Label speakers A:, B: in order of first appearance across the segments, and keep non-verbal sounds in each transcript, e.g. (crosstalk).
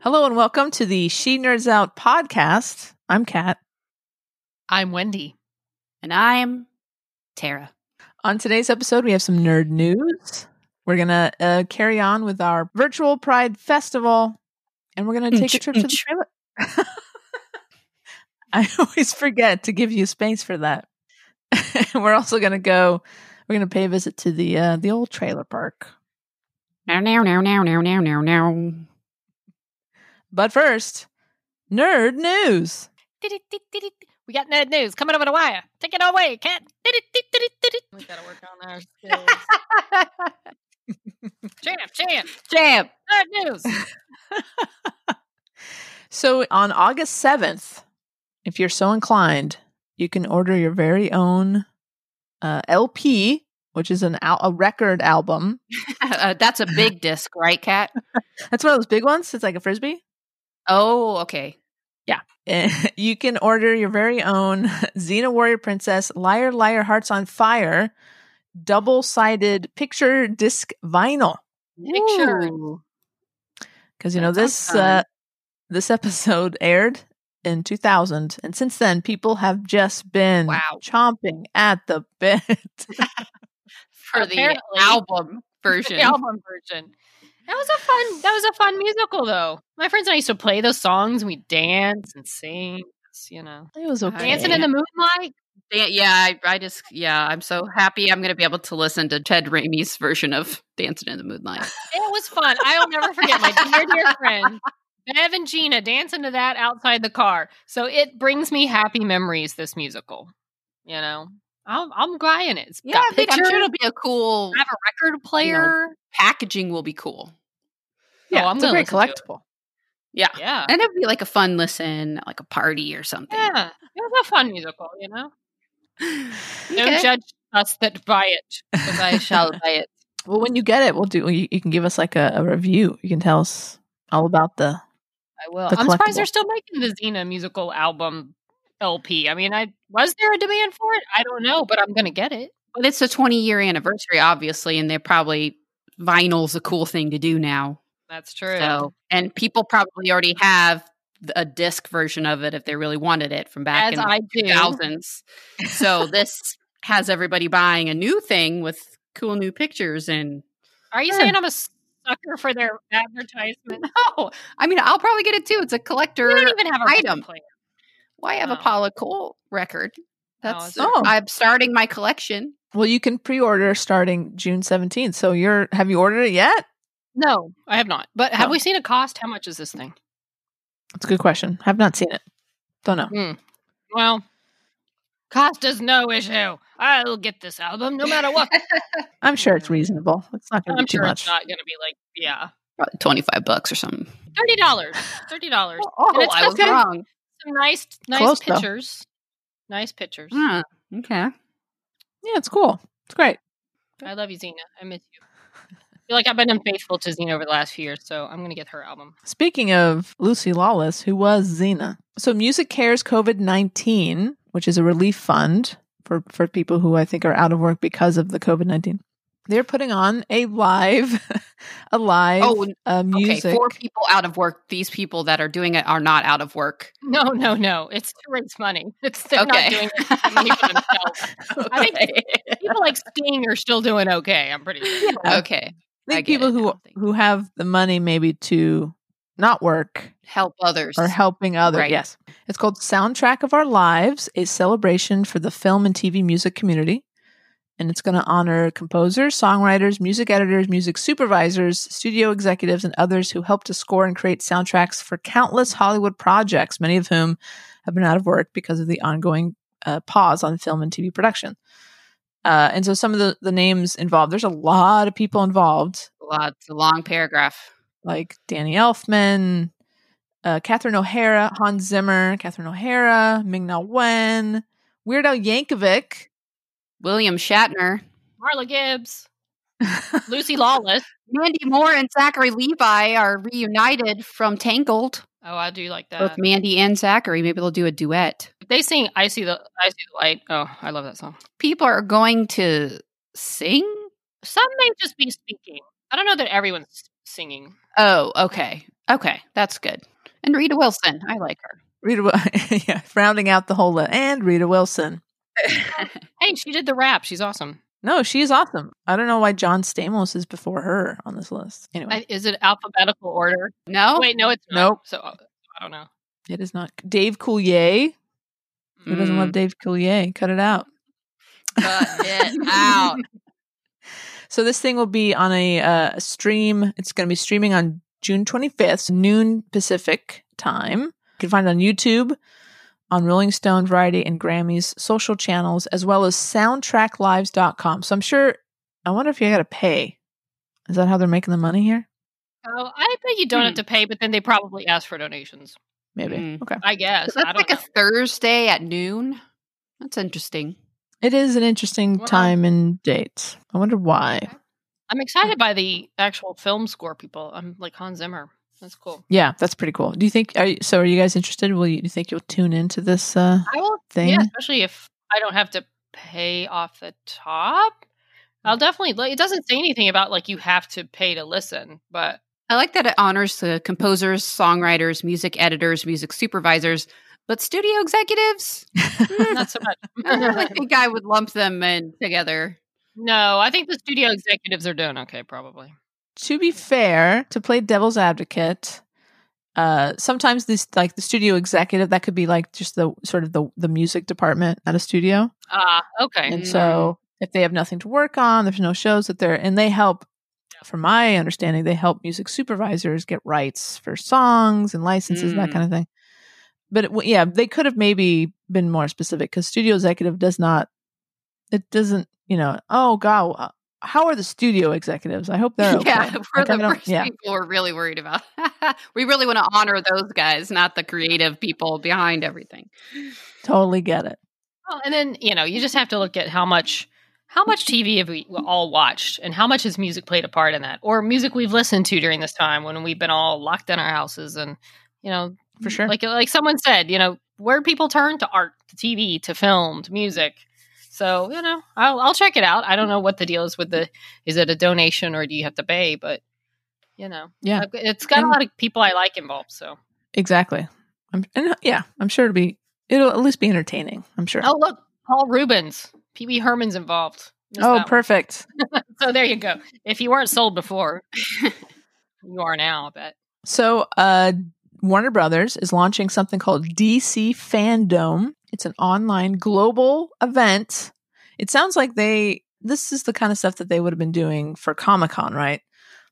A: Nerdy things.
B: Hello and welcome to the She Nerds Out podcast. I'm Kat.
C: I'm Wendy.
D: And I'm Tara.
B: On today's episode, we have some nerd news. We're going to uh, carry on with our virtual Pride Festival and we're going to take a trip to the trailer. (laughs) I always forget to give you space for that. (laughs) we're also going to go, we're going to pay a visit to the uh, the old trailer park.
D: Now, now, now, now, now, now, now, now.
C: But
B: first, nerd news.
C: We got nerd news coming over the wire. Take it away, Kat. We gotta work on (laughs) our skills. champ, champ,
D: champ.
C: Nerd news. (laughs)
B: so on August 7th, if you're so inclined, you can order your very own uh, LP, which is an al- a record album. (laughs)
D: uh, that's a big disc, right, Kat?
B: that's one of those big ones. It's like a frisbee.
D: Oh, okay.
B: Yeah. (laughs) you can order your very own (laughs) Xena Warrior Princess Liar Liar Hearts on Fire double sided picture disc vinyl.
C: Picture.
B: Because you know this uh, this episode (laughs) aired in 2000, and since then people have just been
D: wow.
B: chomping at the bit
D: for the album version.
C: The album version. That was a fun. That was a fun musical, though. My friends and I used to play those songs. We dance and sing. You know,
B: it was okay.
C: Dancing in the moonlight.
D: Yeah, I, I just yeah, I'm so happy. I'm going to be able to listen to Ted Raimi's version of Dancing in the Moonlight.
C: It was fun. I'll never forget my dear dear friend Bev and Gina dancing to that outside the car. So it brings me happy memories. This musical, you know. I'm, I'm buying it. It's
D: yeah, I think I'm sure it'll be a cool.
C: I Have a record player.
D: You know, packaging will be cool.
B: Oh, yeah, oh, I'm it's a great collectible.
D: Yeah.
C: Yeah.
D: And it'd be like a fun listen, like a party or something.
C: Yeah. It was a fun musical, you know? (sighs) okay. Don't judge us that buy it, because I shall (laughs) buy it.
B: Well, when you get it, we'll do, you, you can give us like a, a, review. You can tell us all about the.
C: I will. I'm surprised they're still making the Xena musical album LP. I mean, I was there a demand for it? I don't know, but I'm going to get it.
D: But it's a 20 year anniversary, obviously, and they're probably vinyl's a cool thing to do now.
C: That's true.
D: So, and people probably already have a disc version of it if they really wanted it from back
C: As
D: in
C: I
D: the thousands. so this has everybody buying a new thing with cool new pictures and.
C: Are you saying I'm a sucker for their advertisement? (laughs)
D: No, I mean I'll probably get it too. It's a collector.
C: You don't even have a
D: item.
C: Player.
D: Why well, have oh. a Paula Cole record? Oh, That's oh, I'm starting my collection.
B: Well, you can pre-order starting June 17th. So you're have you ordered it yet?
C: No, I have not. But have we seen a cost? How much is this thing?
B: That's a good question. I've not seen it. Don't know.
C: Mm. Well, cost is no issue. I'll get this album no matter what. (laughs)
B: I'm sure it's reasonable. It's not going to be too much.
C: It's not going to be like yeah,
D: probably twenty five bucks or something.
C: Thirty dollars. Thirty dollars. (laughs)
D: oh, I was okay. wrong.
C: Some nice, nice Close, pictures. Though. Nice pictures.
D: Ah, okay.
B: Yeah, it's cool. It's great.
C: I love you, Xena. I miss you feel like I've been unfaithful to Xena over the last few years, so I'm going to get her album.
B: Speaking of Lucy Lawless, who was Xena. So MusiCares COVID 19, which is a relief fund for, for people who I think are out of work because of the COVID 19. They're putting on a live, (laughs) a live oh, uh, music.
D: Okay, for people out of work, these people that are doing it are not out of work.
C: No, no, no. It's to raise money. (laughs) It's they're okay. not doing it for themselves. (laughs) okay. I think people like Sting are still doing okay. I'm pretty sure.
D: Yeah. Okay
B: think people
D: it.
B: who who have the money maybe to not work
D: help others
B: or helping others. Right. Yes. It's called Soundtrack of Our Lives, a celebration for the film and TV music community. And it's going to honor composers, songwriters, music editors, music supervisors, studio executives, and others who helped to score and create soundtracks for countless Hollywood projects, many of whom have been out of work because of the ongoing uh, pause on film and TV production. Uh, and so some of the, the names involved, there's a lot of people involved.
D: A lot, it's a long paragraph.
B: Like Danny Elfman, uh, Catherine O'Hara, Hans Zimmer, Catherine O'Hara, Ming Na Wen, Weird Al Yankovic.
D: William Shatner,
C: Marla Gibbs, (laughs) Lucy Lawless.
D: Mandy Moore, and Zachary Levi are reunited from Tangled.
C: Oh, I do like that.
D: Both Mandy and Zachary. Maybe they'll do a duet.
C: If they sing "I See the I See the Light." Oh, I love that song.
D: People are going to sing.
C: Some may just be speaking. I don't know that everyone's singing.
D: Oh, okay, okay, that's good. And Rita Wilson, I like her.
B: Rita, Wi- (laughs) yeah, rounding out the whole list, and Rita Wilson. (laughs)
C: Hey, she did the rap. She's awesome.
B: No, she's awesome. I don't know why John Stamos is before her on this list. Anyway,
C: I, is it alphabetical order?
D: no,
C: Wait, no, it's not.
B: Nope.
C: So uh, I don't know.
B: it is not Dave Coulier. Who doesn't
D: Mm.
B: love Dave Coulier? Cut it out.
D: cut it (laughs) out.
B: So this thing will be on a uh, stream. It's going to be streaming on June 25th, noon Pacific time. You can find it on YouTube, on Rolling Stone, Variety, and Grammy's social channels, as well as soundtracklives.com. So I'm sure, I wonder if you got to pay. Is that how they're making the money here?
C: Oh, I bet you don't
D: Hmm.
C: have to pay, but then they probably ask for donations.
B: Maybe.
D: Mm.
B: Okay.
C: I guess.
D: So that's
C: don't
D: like a. Thursday at noon. That's interesting.
B: It is an interesting
C: Wow.
B: time and date. I wonder why.
C: I'm excited by the actual film score people. I'm like Hans Zimmer. That's cool.
B: Yeah, that's pretty cool. Do you think? Are you, so? Are you guys interested? Will you, do you think you'll tune into this uh,
C: I will.
B: thing?
C: Yeah, especially if I don't have to pay off the top. I'll definitely. like, It doesn't say anything about like you have to pay to listen, but
D: I like that it honors the composers, songwriters, music editors, music supervisors, but studio executives. (laughs)
C: not so much.
D: I think I would lump them in together.
C: no, I think the studio executives are doing okay. Probably.
B: to be fair, to play devil's advocate, uh, sometimes this like the studio executive that could be like just the sort of the the music department at a studio,
C: Ah, okay.
B: and so if they have nothing to work on, there's no shows that they're and they help. From my understanding, they help music supervisors get rights for songs and licenses, and that
D: Mm.
B: kind of thing. But it, yeah, they could have maybe been more specific because studio executive does not. It doesn't, you know. Oh God, uh, how are the studio executives? I hope they're (laughs) okay.
D: Yeah, we're
B: Like,
D: the first
B: yeah.
D: people we're really worried about. (laughs) we really want to honor those guys, not the creative people behind everything.
B: Totally get it.
C: Well, and then you know you just have to look at how much how much TV have we all watched, and how much has music played a part in that, or music we've listened to during this time when we've been all locked in our houses, and you know,
B: For sure.
C: like like someone said, you know, where people turn to art, to TV, to film, to music. So you know, I'll I'll check it out. I don't know what the deal is with the is it a donation or do you have to pay, but you know,
B: Yeah.
C: it's got
B: And-
C: a lot of people I like involved. So
B: Exactly. I'm, and yeah, I'm sure it'll be it'll at least be entertaining. I'm sure.
C: oh look, Paul Reubens, Pee Wee Herman's involved. Missed
B: Oh, perfect. (laughs)
C: So there you go. If you weren't sold before, (laughs) you are now, I bet.
B: So, uh, Warner Brothers is launching something called DC Fandom. It's an online global event. It sounds like they this is the kind of stuff that they would have been doing for Comic Con, right?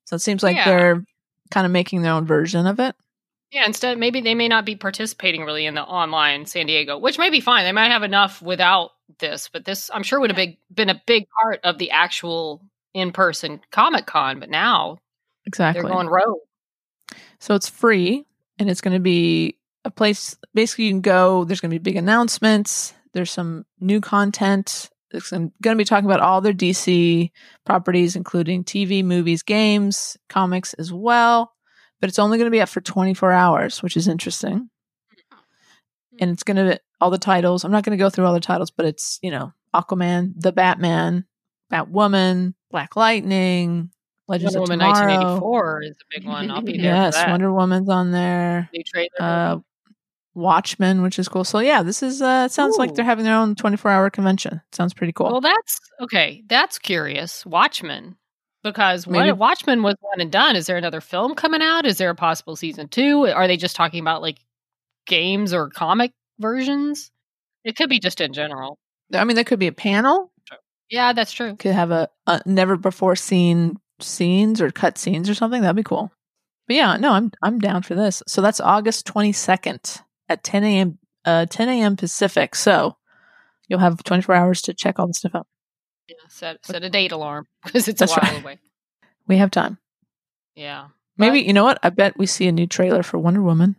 B: So it seems like
C: Yeah.
B: they're kind of making their own version of it.
C: Yeah, instead maybe they may not be participating really in the online San Diego, which may be fine. They might have enough without this, but this I'm sure would have big, been a big part of the actual in-person Comic Con, but now
B: Exactly.
C: they're going rogue.
B: So it's free and it's going to be a place basically you can go. There's going to be big announcements. There's some new content. It's going to be talking about all their DC properties, including TV, movies, games, comics as well. But it's only going to be up for 24 hours, which is interesting. And it's going to, all the titles, I'm not going to go through all the titles, but it's, you know, Aquaman, The Batman, Batwoman, Black Lightning, Legends
C: Wonder
B: of
C: Woman
B: Tomorrow.
C: 1984 is a big one. I'll be there.
B: Yes,
C: for that.
B: Wonder Woman's on there.
C: New trailer.
B: Uh, Watchmen, which is cool. So yeah, this is uh it sounds like they're having their own 24-hour convention. Sounds pretty cool.
C: Well, that's okay. That's curious. Watchmen, because
B: Maybe-
C: what Watchmen was one and done. Is there another film coming out? Is there a possible season two? Are they just talking about like games or comic versions? It could be just in general.
B: I mean, there could be a panel.
C: Yeah, that's true.
B: Could have a, a never before seen scenes or cut scenes or something. That'd be cool. But yeah, no, I'm I'm down for this. So that's August 22nd at 10 a.m. Uh, 10 a.m. Pacific. So you'll have 24 hours to check all the stuff out.
C: Yeah, set set a date alarm (laughs) because it's
B: That's
C: a while
B: right.
C: away. (laughs)
B: We have time.
C: Yeah.
B: Maybe
C: But-
B: you know what? I bet we see a new trailer for Wonder Woman.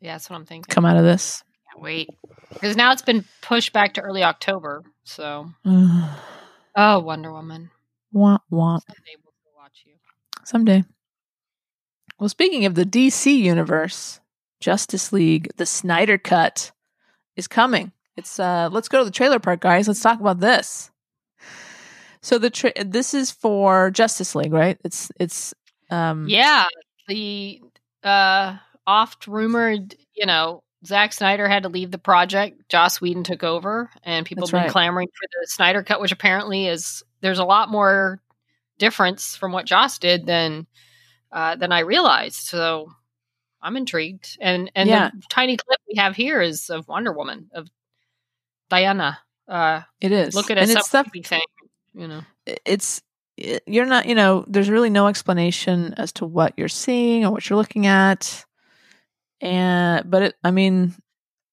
C: Yeah, that's what I'm thinking.
B: come out of this.
D: Can't wait.
C: Because now it's been pushed back to early October. So, (sighs) oh, Wonder Woman.
B: wah.
C: Someday we'll watch you.
B: Someday. Well, speaking of the DC universe, Justice League, the Snyder Cut is coming. It's uh let's go to the trailer park, guys. Let's talk about this. So the tra- this is for Justice League, right? It's it's um
C: Yeah, the uh, oft rumored, you know, Zack Snyder had to leave the project. Joss Whedon took over, and people have been
B: right.
C: clamoring for the Snyder cut, which apparently is there's a lot more difference from what Joss did than uh, than I realized. So I'm intrigued. And and
B: Yeah.
C: the tiny clip we have here is of Wonder Woman of Diana. Uh,
B: it is.
C: look at it,
B: it's stuff
C: thing, you know.
B: it's you're not you know there's really no explanation as to what you're seeing or what you're looking at and but it i mean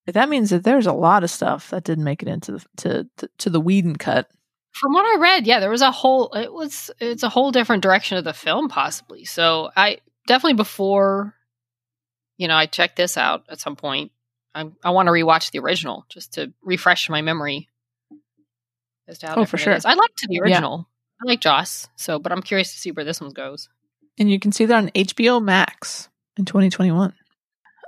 B: that means that there's a lot of stuff that didn't make it into the to to, to the Whedon cut
C: From what I read, yeah, there was a whole it was it's a whole different direction of the film possibly. So I definitely before you know, I checked this out at some point. I I want to rewatch the original just to refresh my memory as to how
B: Oh, for sure.
C: I liked the
B: Yeah.
C: original. I like Joss, so but I'm curious to see where this one goes.
B: and you can see that on HBO Max in 2021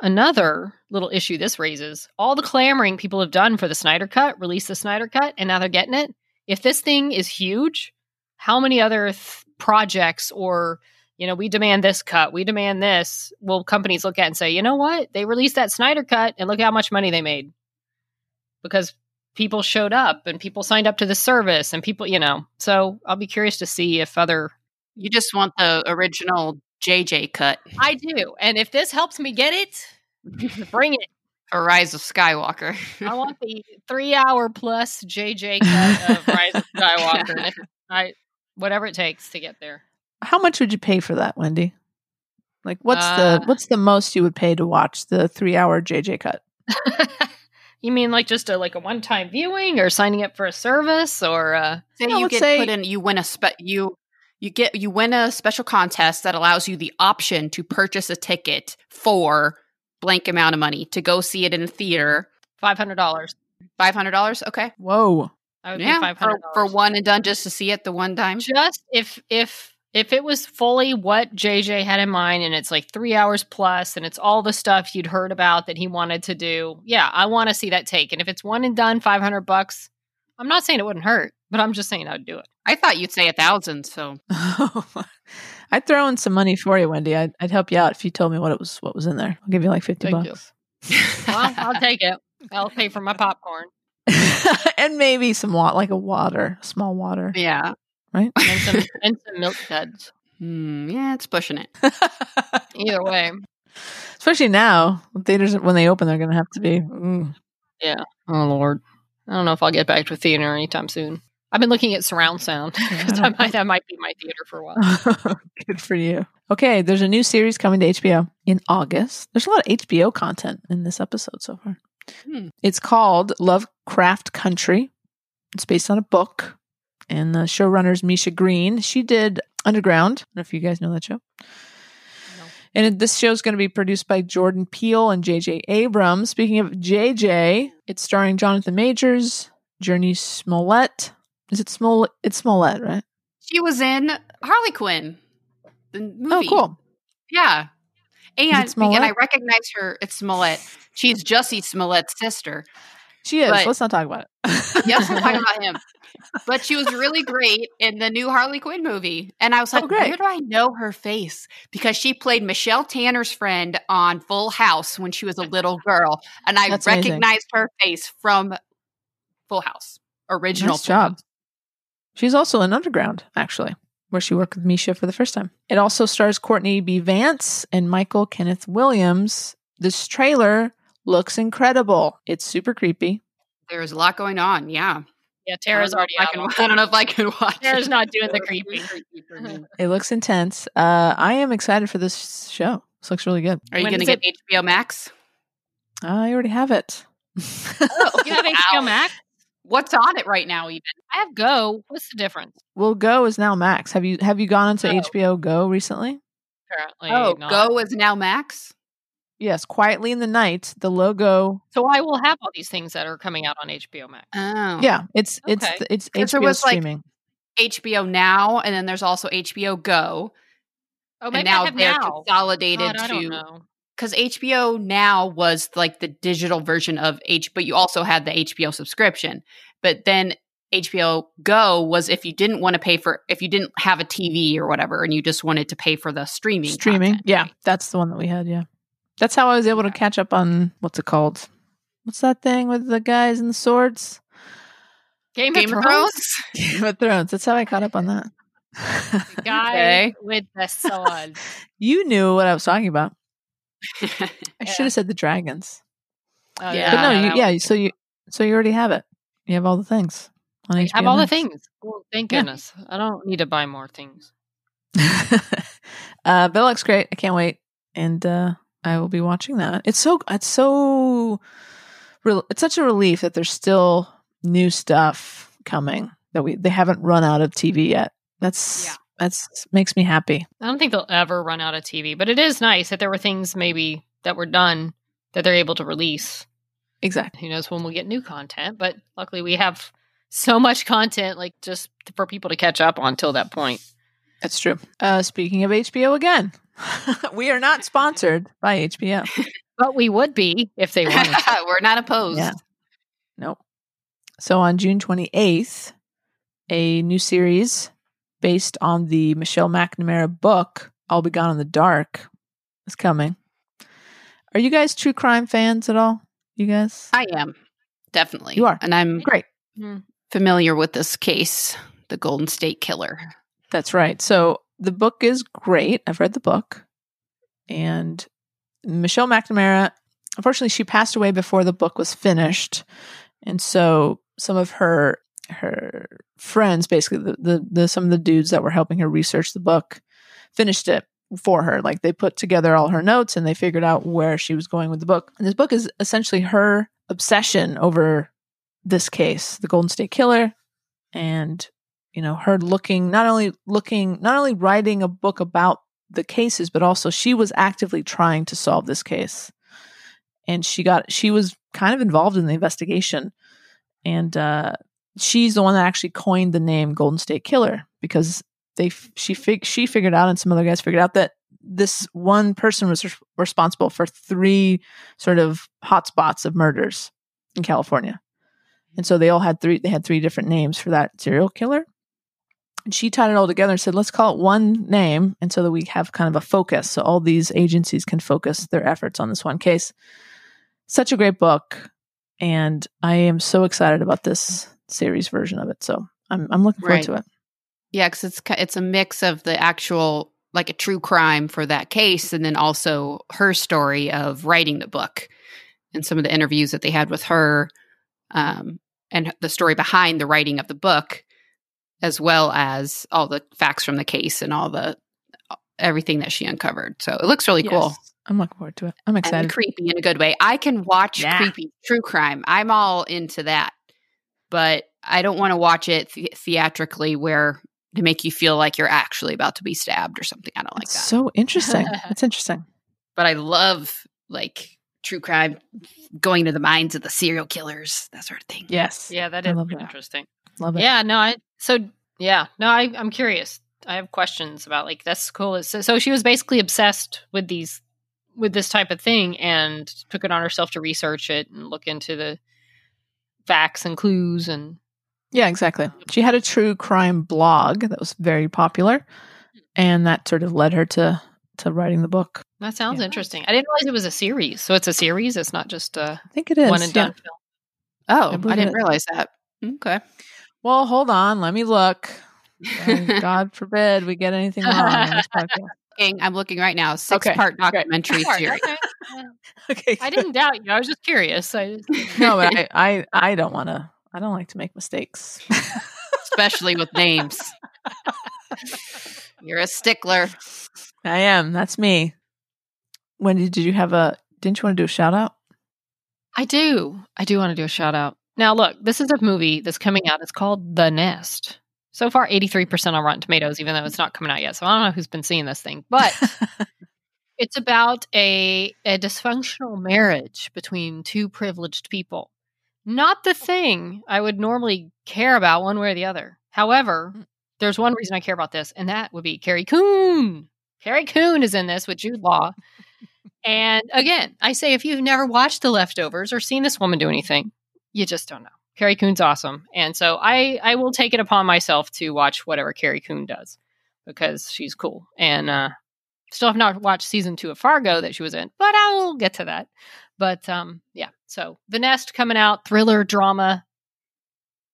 C: Another little issue this raises all the clamoring people have done for the Snyder Cut, release the Snyder Cut, and now they're getting it. If this thing is huge, how many other th- projects or, you know, we demand this cut, we demand this, will companies look at and say, you know what? They released that Snyder Cut and look how much money they made. Because people showed up and people signed up to the service and people, you know. So I'll be curious to see if other.
D: You just want the original JJ cut
C: I do. And if this helps me get it, bring it.
D: for Rise of Skywalker.
C: I want (laughs) the three hour plus JJ cut of Rise of (laughs) Skywalker. I whatever it takes to get there.
B: how much would you pay for that wendy like what's
C: Uh,
B: the what's the most you would pay to watch the three hour jj cut (laughs)
C: you mean like just a like a one time viewing or signing up for a service or uh
D: Say
B: I
D: you get
B: say-
D: put in, you win a spe- you you get you win a special contest that allows you the option to purchase a ticket for blank amount of money to go see it in a theater.
C: five hundred dollars?
D: Five hundred dollars, okay,
B: whoa
C: I would pay
D: yeah,
C: five
D: for, for one and done just to see it the one time.
C: Just if if if it was fully what JJ had in mind and it's like three hours plus and it's all the stuff you'd heard about that he wanted to do, yeah, I want to see that take. And if it's one and done, five hundred bucks, I'm not saying it wouldn't hurt, but I'm just saying I'd do it.
D: I thought you'd say a thousand, so (laughs)
B: I'd throw in some money for you, Wendy. I'd, I'd help you out if you told me what it was, what was in there. I'll give you like fifty
C: Thank you.
B: bucks, (laughs)
C: Well, I'll take it. I'll pay for my popcorn (laughs)
B: and maybe some water, like a water, small water,
D: yeah,
B: right? (laughs)
C: and some and some milk duds.
D: Hmm, yeah, it's pushing it.
C: Either way,
B: Especially now, theaters when they open, they're going to have to be. mm.
C: oh lord, I don't know if I'll get back to a theater anytime soon. I've been looking at surround sound (laughs)
B: I
C: because I
B: don't
C: might that might be my theater for a while. (laughs)
B: Good for you. Okay, there's a new series coming to HBO in August. There's a lot of HBO content in this episode so far.
D: Hmm.
B: It's called Lovecraft Country. It's based on a book, and the showrunner's Misha Green. She did Underground. I don't know if you guys know that show. And this show is going to be produced by Jordan Peele and J.J. Abrams. Speaking of J.J., it's starring Jonathan Majors, Jurnee Smollett. Is it Smollett? It's Smollett, right?
D: She was in Harley Quinn, the oh, movie.
B: Oh, cool.
D: Yeah. And, and I recognize her. It's Smollett. She's Jussie Smollett's sister.
B: She is.
D: But-
B: Let's not talk about it.
D: Yes, we're talking about him. (laughs) But she was really great in the new Harley Quinn movie. And I was oh, like,
B: Oh,
D: where do I know her face? Because she played Michelle Tanner's friend on Full House when she was a little girl. And I
B: That's amazing.
D: recognized her face from Full House, original
B: Nice
D: Full
B: job.
D: House.
B: She's also in Underground, actually, where she worked with Misha for the first time. It also stars Courtney B. Vance and Michael Kenneth Williams. This trailer looks incredible. It's super creepy.
D: There's a lot going on. Yeah.
C: Yeah, Tara's
D: I
C: already
D: don't
C: out.
D: I can, I don't know if I can watch
C: Tara's
D: it.
C: not doing the creepy. (laughs)
B: It looks intense. Uh, I am excited for this show. This looks really good.
D: Are you going to
C: is
D: get HBO Max?
B: I already have it.
C: Oh, (laughs) you have
D: Wow.
C: HBO Max?
D: What's on it right now, even?
C: I have Go. What's the difference?
B: well, Go is now Max. Have you have you gone into
C: Oh.
B: HBO Go recently?
C: Apparently,
D: Oh,
C: not.
D: Go is now Max?
B: Yes, quietly in the night, the logo.
C: So I will have all these things that are coming out on HBO Max.
D: Oh.
B: Yeah, it's it's
C: Okay.
B: it's
D: 'Cause there
B: HBO
D: was, like,
B: streaming.
D: HBO Now, and then there's also HBO Go.
C: Oh, maybe
D: and now
C: I have
D: they're
C: now.
D: consolidated
C: God,
D: to because HBO Now was like the digital version of H, but you also had the HBO subscription. But then HBO Go was if you didn't want to pay for if you didn't have a TV or whatever, and you just wanted to pay for the streaming.
B: streaming.
D: content.
B: Yeah, that's the one that we had. Yeah, that's how I was able to catch up on what's it called? What's that thing with the guys and the swords?
C: Game,
D: Game
C: of
D: of
C: Thrones.
D: Thrones. (laughs)
B: Game of Thrones. That's how I caught up on that.
C: The guy (laughs)
D: Okay.
C: with the sword. (laughs)
B: you knew what I was talking about. I
C: Yeah.
B: should have said the dragons.
C: Oh,
D: Yeah.
B: But no, you, yeah. So you so you already have it. You have all the things on
C: I
B: HBO.
C: have all the things. Well, thank
B: Yeah.
C: goodness. I don't need to buy more things.
B: uh, but it looks great. I can't wait, and uh, I will be watching that. It's so it's so it's such a relief that there's still new stuff coming that we they haven't run out of TV yet. That's
D: Yeah.
B: that's makes me happy.
C: I don't think they'll ever run out of TV, but it is nice that there were things maybe that were done that they're able to release.
B: Exactly.
C: Who knows when we'll get new content, but luckily we have so much content like just for people to catch up on till that point.
B: That's true. Uh, speaking of HBO again, (laughs) we are not sponsored by HBO. (laughs)
C: But we would be if they wanted. to. (laughs)
D: We're not opposed.
B: Yeah. Nope. So on June 28th, a new series based on the Michelle McNamara book, I'll Be Gone in the Dark, is coming. Are you guys true crime fans at all? You guys?
D: I am definitely.
B: You are.
D: and I'm
B: Great.
D: familiar with this case, the Golden State Killer.
B: That's right. So the book is great. I've read the book. And Michelle McNamara, unfortunately, she passed away before the book was finished. And so some of her her friends, basically the, the, the some of the dudes that were helping her research the book, finished it for her. Like they put together all her notes and they figured out where she was going with the book. And this book is essentially her obsession over this case, the Golden State Killer, and you know her looking not only looking not only writing a book about the cases but also she was actively trying to solve this case. And she got she was kind of involved in the investigation. And uh she's the one that actually coined the name golden state killer because they she fig- she figured out and some other guys figured out that this one person was res- responsible for three sort of hotspots of murders in california. And so they all had three they had three different names for that serial killer and she tied it all together and said, let's call it one name. And so that we have kind of a focus. So all these agencies can focus their efforts on this one case. Such a great book. And I am so excited about this series version of it. So I'm, I'm looking forward
D: Right.
B: to it.
D: Yeah, because it's it's a mix of the actual like a true crime for that case, and then also her story of writing the book, and some of the interviews that they had with her, um, and the story behind the writing of the book, as well as all the facts from the case and all the everything that she uncovered. So it looks really cool.
B: I'm looking forward to it. I'm
D: and
B: excited.
D: creepy in a good way. I can watch
B: Yeah.
D: creepy true crime. I'm all into that, but I don't want to watch it the- theatrically where to make you feel like you're actually about to be stabbed or something. I don't like
B: It's
D: that.
B: so interesting. (laughs) That's interesting.
D: but I love like true crime, going to the minds of the serial killers, that sort of thing.
B: Yes.
C: Yeah, that
B: I
C: is
B: love that.
C: interesting.
B: Love it.
C: Yeah, no, I so yeah, no, I I'm curious. I have questions about like that's cool. So, so she was basically obsessed with these with this type of thing and took it on herself to research it and look into the facts and clues and
B: Yeah, exactly. She had a true crime blog that was very popular. And that sort of led her to to writing the book.
C: that sounds
B: Yeah.
C: interesting. I didn't realize it was a series. So it's a series. It's not just a
B: I think it is.
C: one and
B: yeah.
C: done film.
D: Oh,
B: I
D: I, didn't realize that. Okay.
B: Well, hold on. Let me look. (laughs) God forbid we get anything wrong on this (laughs) podcast.
D: Looking- I'm looking right now. Six
B: Okay,
D: part documentary
C: Sorry,
D: series.
C: okay. (laughs)
B: Okay.
C: I didn't doubt you. I was just curious. I just,
B: No, but I, I, I don't want to. I don't like to make mistakes.
D: especially with names. You're a stickler.
B: I am. That's me. Wendy, did you have a? Didn't you want to do a shout out?
C: I do. I do want to do a shout out. Now, look, this is a movie that's coming out. It's called The Nest. So far, 83% on Rotten Tomatoes, even though it's not coming out yet. So I don't know who's been seeing this thing. But (laughs) It's about a a dysfunctional marriage between two privileged people. Not the thing I would normally care about one way or the other. However,
B: Mm.
C: there's one reason I care about this, and that would be Carrie Coon. Carrie Coon is in this with Jude Law. and again, I say if you've never watched The Leftovers or seen this woman do anything, you just don't know. Carrie Coon's awesome. And so I, I will take it upon myself to watch whatever Carrie Coon does because she's cool. And uh, still have not watched season two of Fargo that she was in, but I will get to that. But um, yeah, so The Nest coming out, thriller, drama,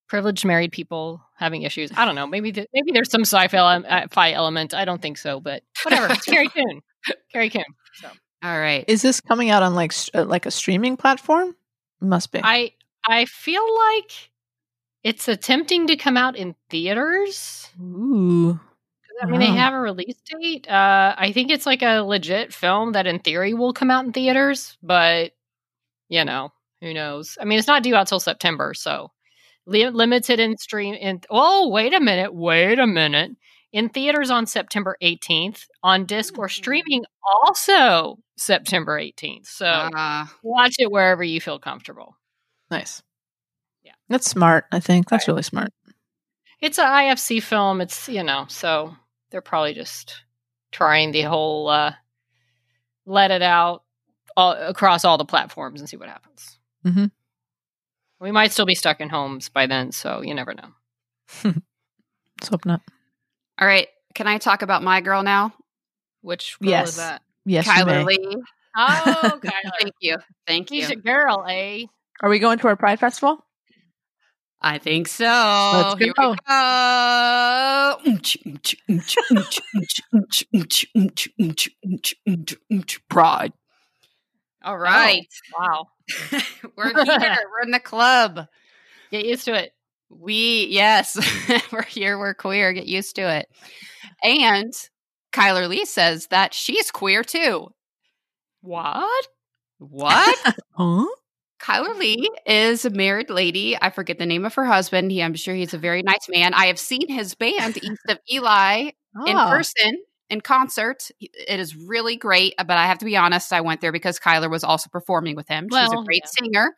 C: privileged married people having issues. I don't know. Maybe th- maybe there's some sci-fi ele- uh, fi element. I don't think so, but whatever. (laughs) It's Carrie Coon. Carrie Coon. So
D: All right.
B: Is this coming out on like uh, like a streaming platform? Must be.
C: I I feel like it's attempting to come out in theaters.
B: Ooh.
C: I mean, they have a release date. Uh, I think it's like a legit film that, in theory, will come out in theaters. But you know, who knows? I mean, it's not due out till September, so limited in stream. In oh, wait a minute, wait a minute. In theaters on September 18th, on disc or streaming also September 18th. So
D: Uh,
C: watch it wherever you feel comfortable.
B: Nice.
C: Yeah.
B: That's smart, I think. That's
C: Right.
B: really smart.
C: It's an IFC film. It's you know, so they're probably just trying the whole uh, let it out all, across all the platforms and see what happens.
B: Mm-hmm.
C: We might still be stuck in homes by then, so you never know. (laughs)
B: Let's hope not.
D: all right. Can I talk about my girl now?
C: Which girl
B: Yes.
C: is that?
B: Yes, you Chyler.
D: Leigh.
C: Oh, (laughs) Chyler.
D: Thank you. Thank you.
C: She's
D: you.
C: a girl, eh?
B: Are we going to our Pride Festival?
D: I think so.
B: Let's
D: Here
B: go.
D: we go. Pride. All right.
C: Wow.
D: We're here. We're in the club.
C: Get used to it.
D: We, yes, we're here. We're queer. Get used to it. And Chyler Leigh says that she's queer too.
C: What?
D: What?
B: Huh?
D: Chyler Leigh is a married lady. I forget the name of her husband. He, I'm sure he's a very nice man. I have seen his band, East of Eli, in
B: Ah.
D: person in concert. It is really great, but I have to be honest, I went there because Chyler was also performing with him. She's
C: Well,
D: a great
C: yeah.
D: singer.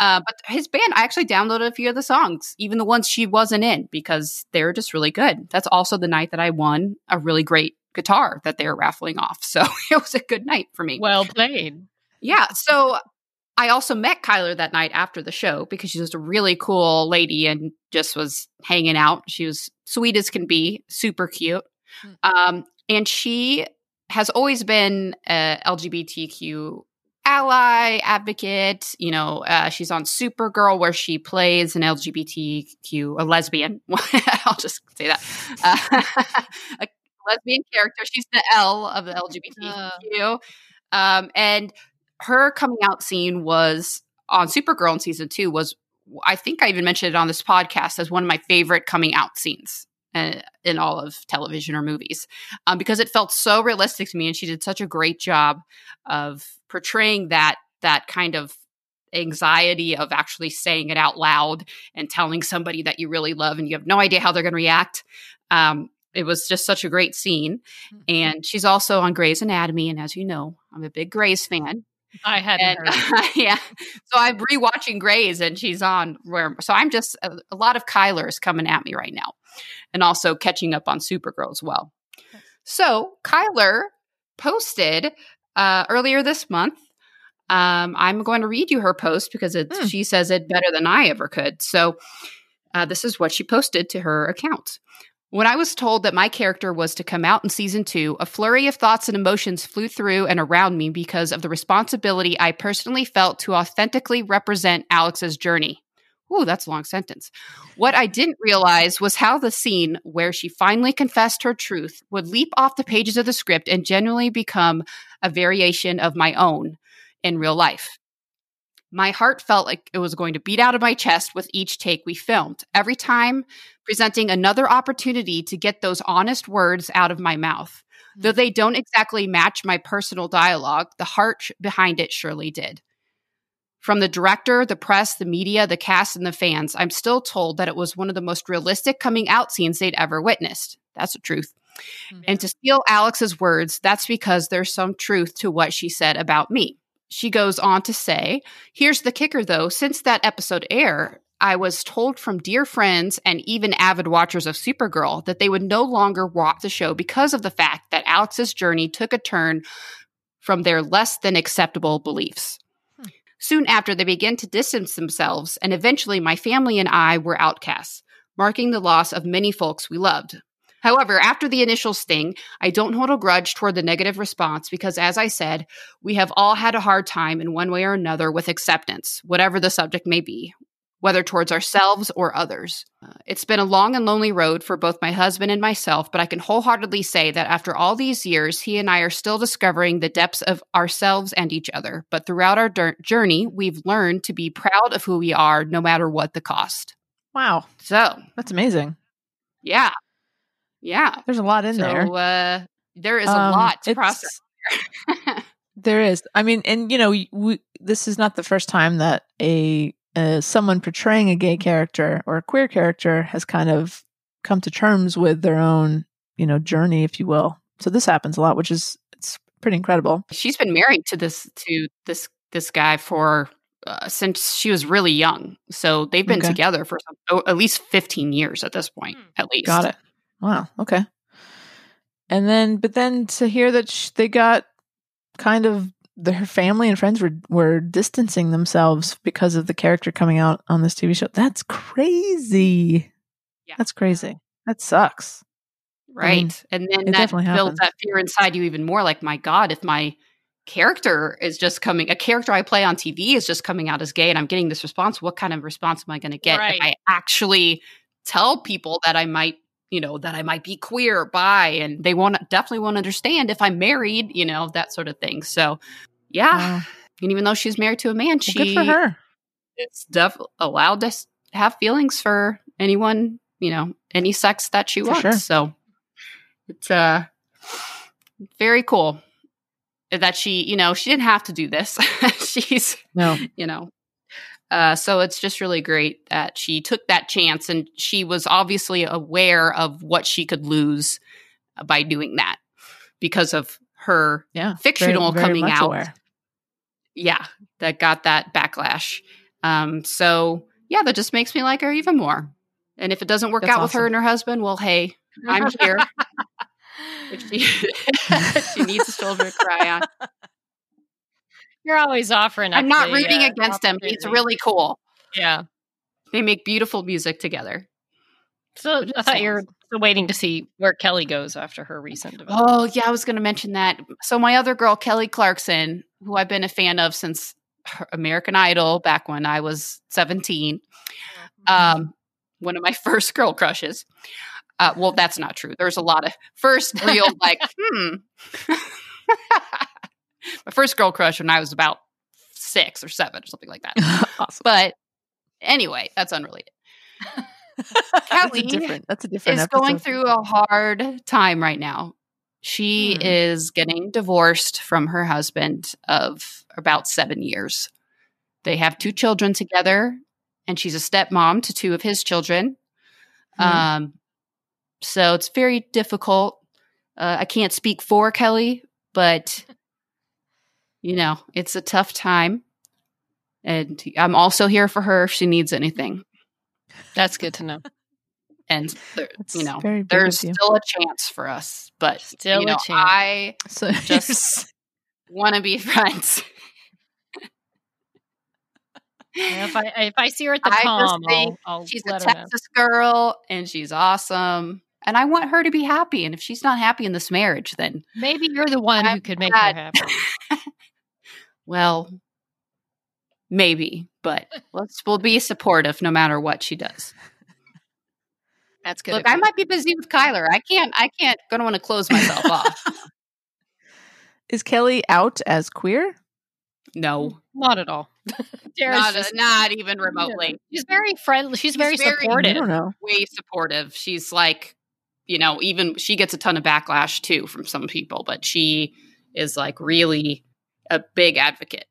D: Uh, but his band, I actually downloaded a few of the songs, even the ones she wasn't in, because they're just really good. That's also the night that I won a really great guitar that they were raffling off. (laughs) So it was a good night for me.
C: Well played.
D: Yeah. So I also met Chyler that night after the show because she's just a really cool lady and just was hanging out. She was sweet as can be, super cute. Um, and she has always been a LGBTQ ally advocate. You know, uh, she's on Supergirl where she plays an LGBTQ, a lesbian. (laughs) I'll just say that. Uh, (laughs) a lesbian character. She's the L of the (laughs) LGBTQ. Um, and her coming out scene was on Supergirl in season two was I think I even mentioned it on this podcast as one of my favorite coming out scenes uh, in all of television or movies um, because it felt so realistic to me and she did such a great job of portraying that that kind of anxiety of actually saying it out loud and telling somebody that you really love and you have no idea how they're going to react. Um, it was just such a great scene. And she's also on Grey's Anatomy and as you know I'm a big Grey's fan
C: I hadn't
D: and (laughs)
C: heard.
D: yeah, so I'm rewatching Grey's, and she's on where. So I'm just a, a lot of Chyler's coming at me right now, and also catching up on Supergirl as well. So Chyler posted uh, earlier this month. Um, I'm going to read you her post because it's,
B: Hmm.
D: she says it better than I ever could. So uh, this is what she posted to her account. When I was told that my character was to come out in season two, a flurry of thoughts and emotions flew through and around me because of the responsibility I personally felt to authentically represent Alex's journey. Ooh, that's a long sentence. What I didn't realize was how the scene where she finally confessed her truth would leap off the pages of the script and genuinely become a variation of my own in real life. My heart felt like it was going to beat out of my chest with each take we filmed. Every time presenting another opportunity to get those honest words out of my mouth. Hmm. Though they don't exactly match my personal dialogue, the heart sh- behind it surely did. From the director, the press, the media, the cast, and the fans, I'm still told that it was one of the most realistic coming out scenes they'd ever witnessed. That's the truth. Hmm. And to steal Alex's words, that's because there's some truth to what she said about me. She goes on to say, Here's the kicker though, since that episode aired, I was told from dear friends and even avid watchers of Supergirl that they would no longer watch the show because of the fact that Alex's journey took a turn from their less than acceptable beliefs.
B: Hmm.
D: Soon after, they began to distance themselves, and eventually, my family and I were outcasts, marking the loss of many folks we loved. However, after the initial sting, I don't hold a grudge toward the negative response because, as I said, we have all had a hard time in one way or another with acceptance, whatever the subject may be, whether towards ourselves or others. Uh, it's been a long and lonely road for both my husband and myself, but I can wholeheartedly say that after all these years, he and I are still discovering the depths of ourselves and each other. But throughout our dur- journey, we've learned to be proud of who we are, no matter what the cost.
B: Wow,
D: So,
B: that's amazing.
D: yeah. Yeah.
B: There's a lot in
D: so,
B: there.
D: Uh, there is a
B: Um,
D: lot to process. (laughs)
B: There is. I mean, and you know, we, this is not the first time that a uh, someone portraying a gay character or a queer character has kind of come to terms with their own, you know, journey, if you will. So this happens a lot, which is it's pretty incredible.
D: She's been married to this to this this guy for uh, since she was really young. So they've been
B: Okay.
D: together for some, oh, at least 15 years at this point,
C: Hmm.
D: at least.
B: Got it. Wow. Okay. And then, but then to hear that sh- they got kind of their family and friends were were distancing themselves because of the character coming out on this TV show. That's crazy.
D: Yeah.
B: That's crazy. That sucks.
D: Right.
B: mean,
D: and then that builds
B: happens.
D: that fear inside you even more like, my God, if my character is just coming, a character I play on TV is just coming out as gay and I'm getting this response, what kind of response am I going to get
C: Right.
D: if I actually tell people that I might, you know, that I might be queer or bi and they won't definitely won't understand if I'm married, you know, that sort of thing. So, yeah.
B: Wow.
D: And even though she's married to a man,
B: Well,
D: she
B: good for her.
D: it's def- allowed to have feelings for anyone, you know, any sex that she
B: For
D: wants.
B: sure.
D: So it's uh very cool that she, you know, she didn't have to do this. (laughs) She's,
B: No.
D: you know, uh, so it's just really great that she took that chance and she was obviously aware of what she could lose by doing that because of her
B: Yeah.
D: fictional
B: Very- very
D: coming out
B: aware.
D: yeah, that got that backlash. Um, so yeah, that just makes me like her even more. And if it doesn't work
B: That's
D: out with her and her husband, well, hey, I'm here. (laughs) if she, (laughs) she needs a shoulder to cry on. (laughs)
C: You're always offering.
D: I'm not
C: the,
D: rooting
C: uh,
D: against him. He's really cool.
C: Yeah.
D: They make beautiful music together.
C: So I thought you were
B: songs.
C: still waiting to see where Kelly goes after her recent.
D: Oh, yeah, I was going to mention that. So my other girl, Kelly Clarkson, who I've been a fan of since American Idol back when I was 17, um, one of my (laughs) first girl crushes. Uh, well, that's not true. There's a lot of first real like, (laughs) hmm. (laughs) my first girl crush when I was about six or seven or something like that. (laughs)
B: awesome.
D: But anyway, that's unrelated. (laughs)
B: that's
D: Kelly
B: a different. That's a different.
D: Is going through a hard time right now. She
B: Hmm.
D: is getting divorced from her husband of about seven years. They have two children together, and she's a stepmom to two of his children.
B: Hmm.
D: Um, so it's very difficult. Uh, I can't speak for Kelly, but you know, it's a tough time. And I'm also here for her if she needs anything.
C: That's good to know. (laughs)
D: And there, you know, there's
B: of you.
D: still a chance for us. But
C: Still
D: you
C: a
D: know,
C: chance.
D: I
B: So (laughs)
D: just want to be (laughs) friends.
C: Yeah, if I if I see her at the
D: I just
C: I'll, I'll
D: She's a
C: let her know.
D: Texas girl and she's awesome. And I want her to be happy. And if she's not happy in this marriage, then,
C: Maybe you're the one
D: I'm
C: who could make
D: glad.
C: her happy.
D: Well, maybe. But let's we'll be supportive no matter what she does.
C: That's good.
D: Look, I might be busy with Chyler. I can't. I can't. Gonna want to close myself off. (laughs)
B: is Kelly out as queer?
D: Mm, no,
C: not at all. (laughs)
D: Not,
C: just-
D: not even remotely.
C: She's very friendly. She's,
D: She's
C: very,
D: very-
B: I don't know.
D: way supportive. She's like, you know, even she gets a ton of backlash too from some people, but she is like really a big advocate.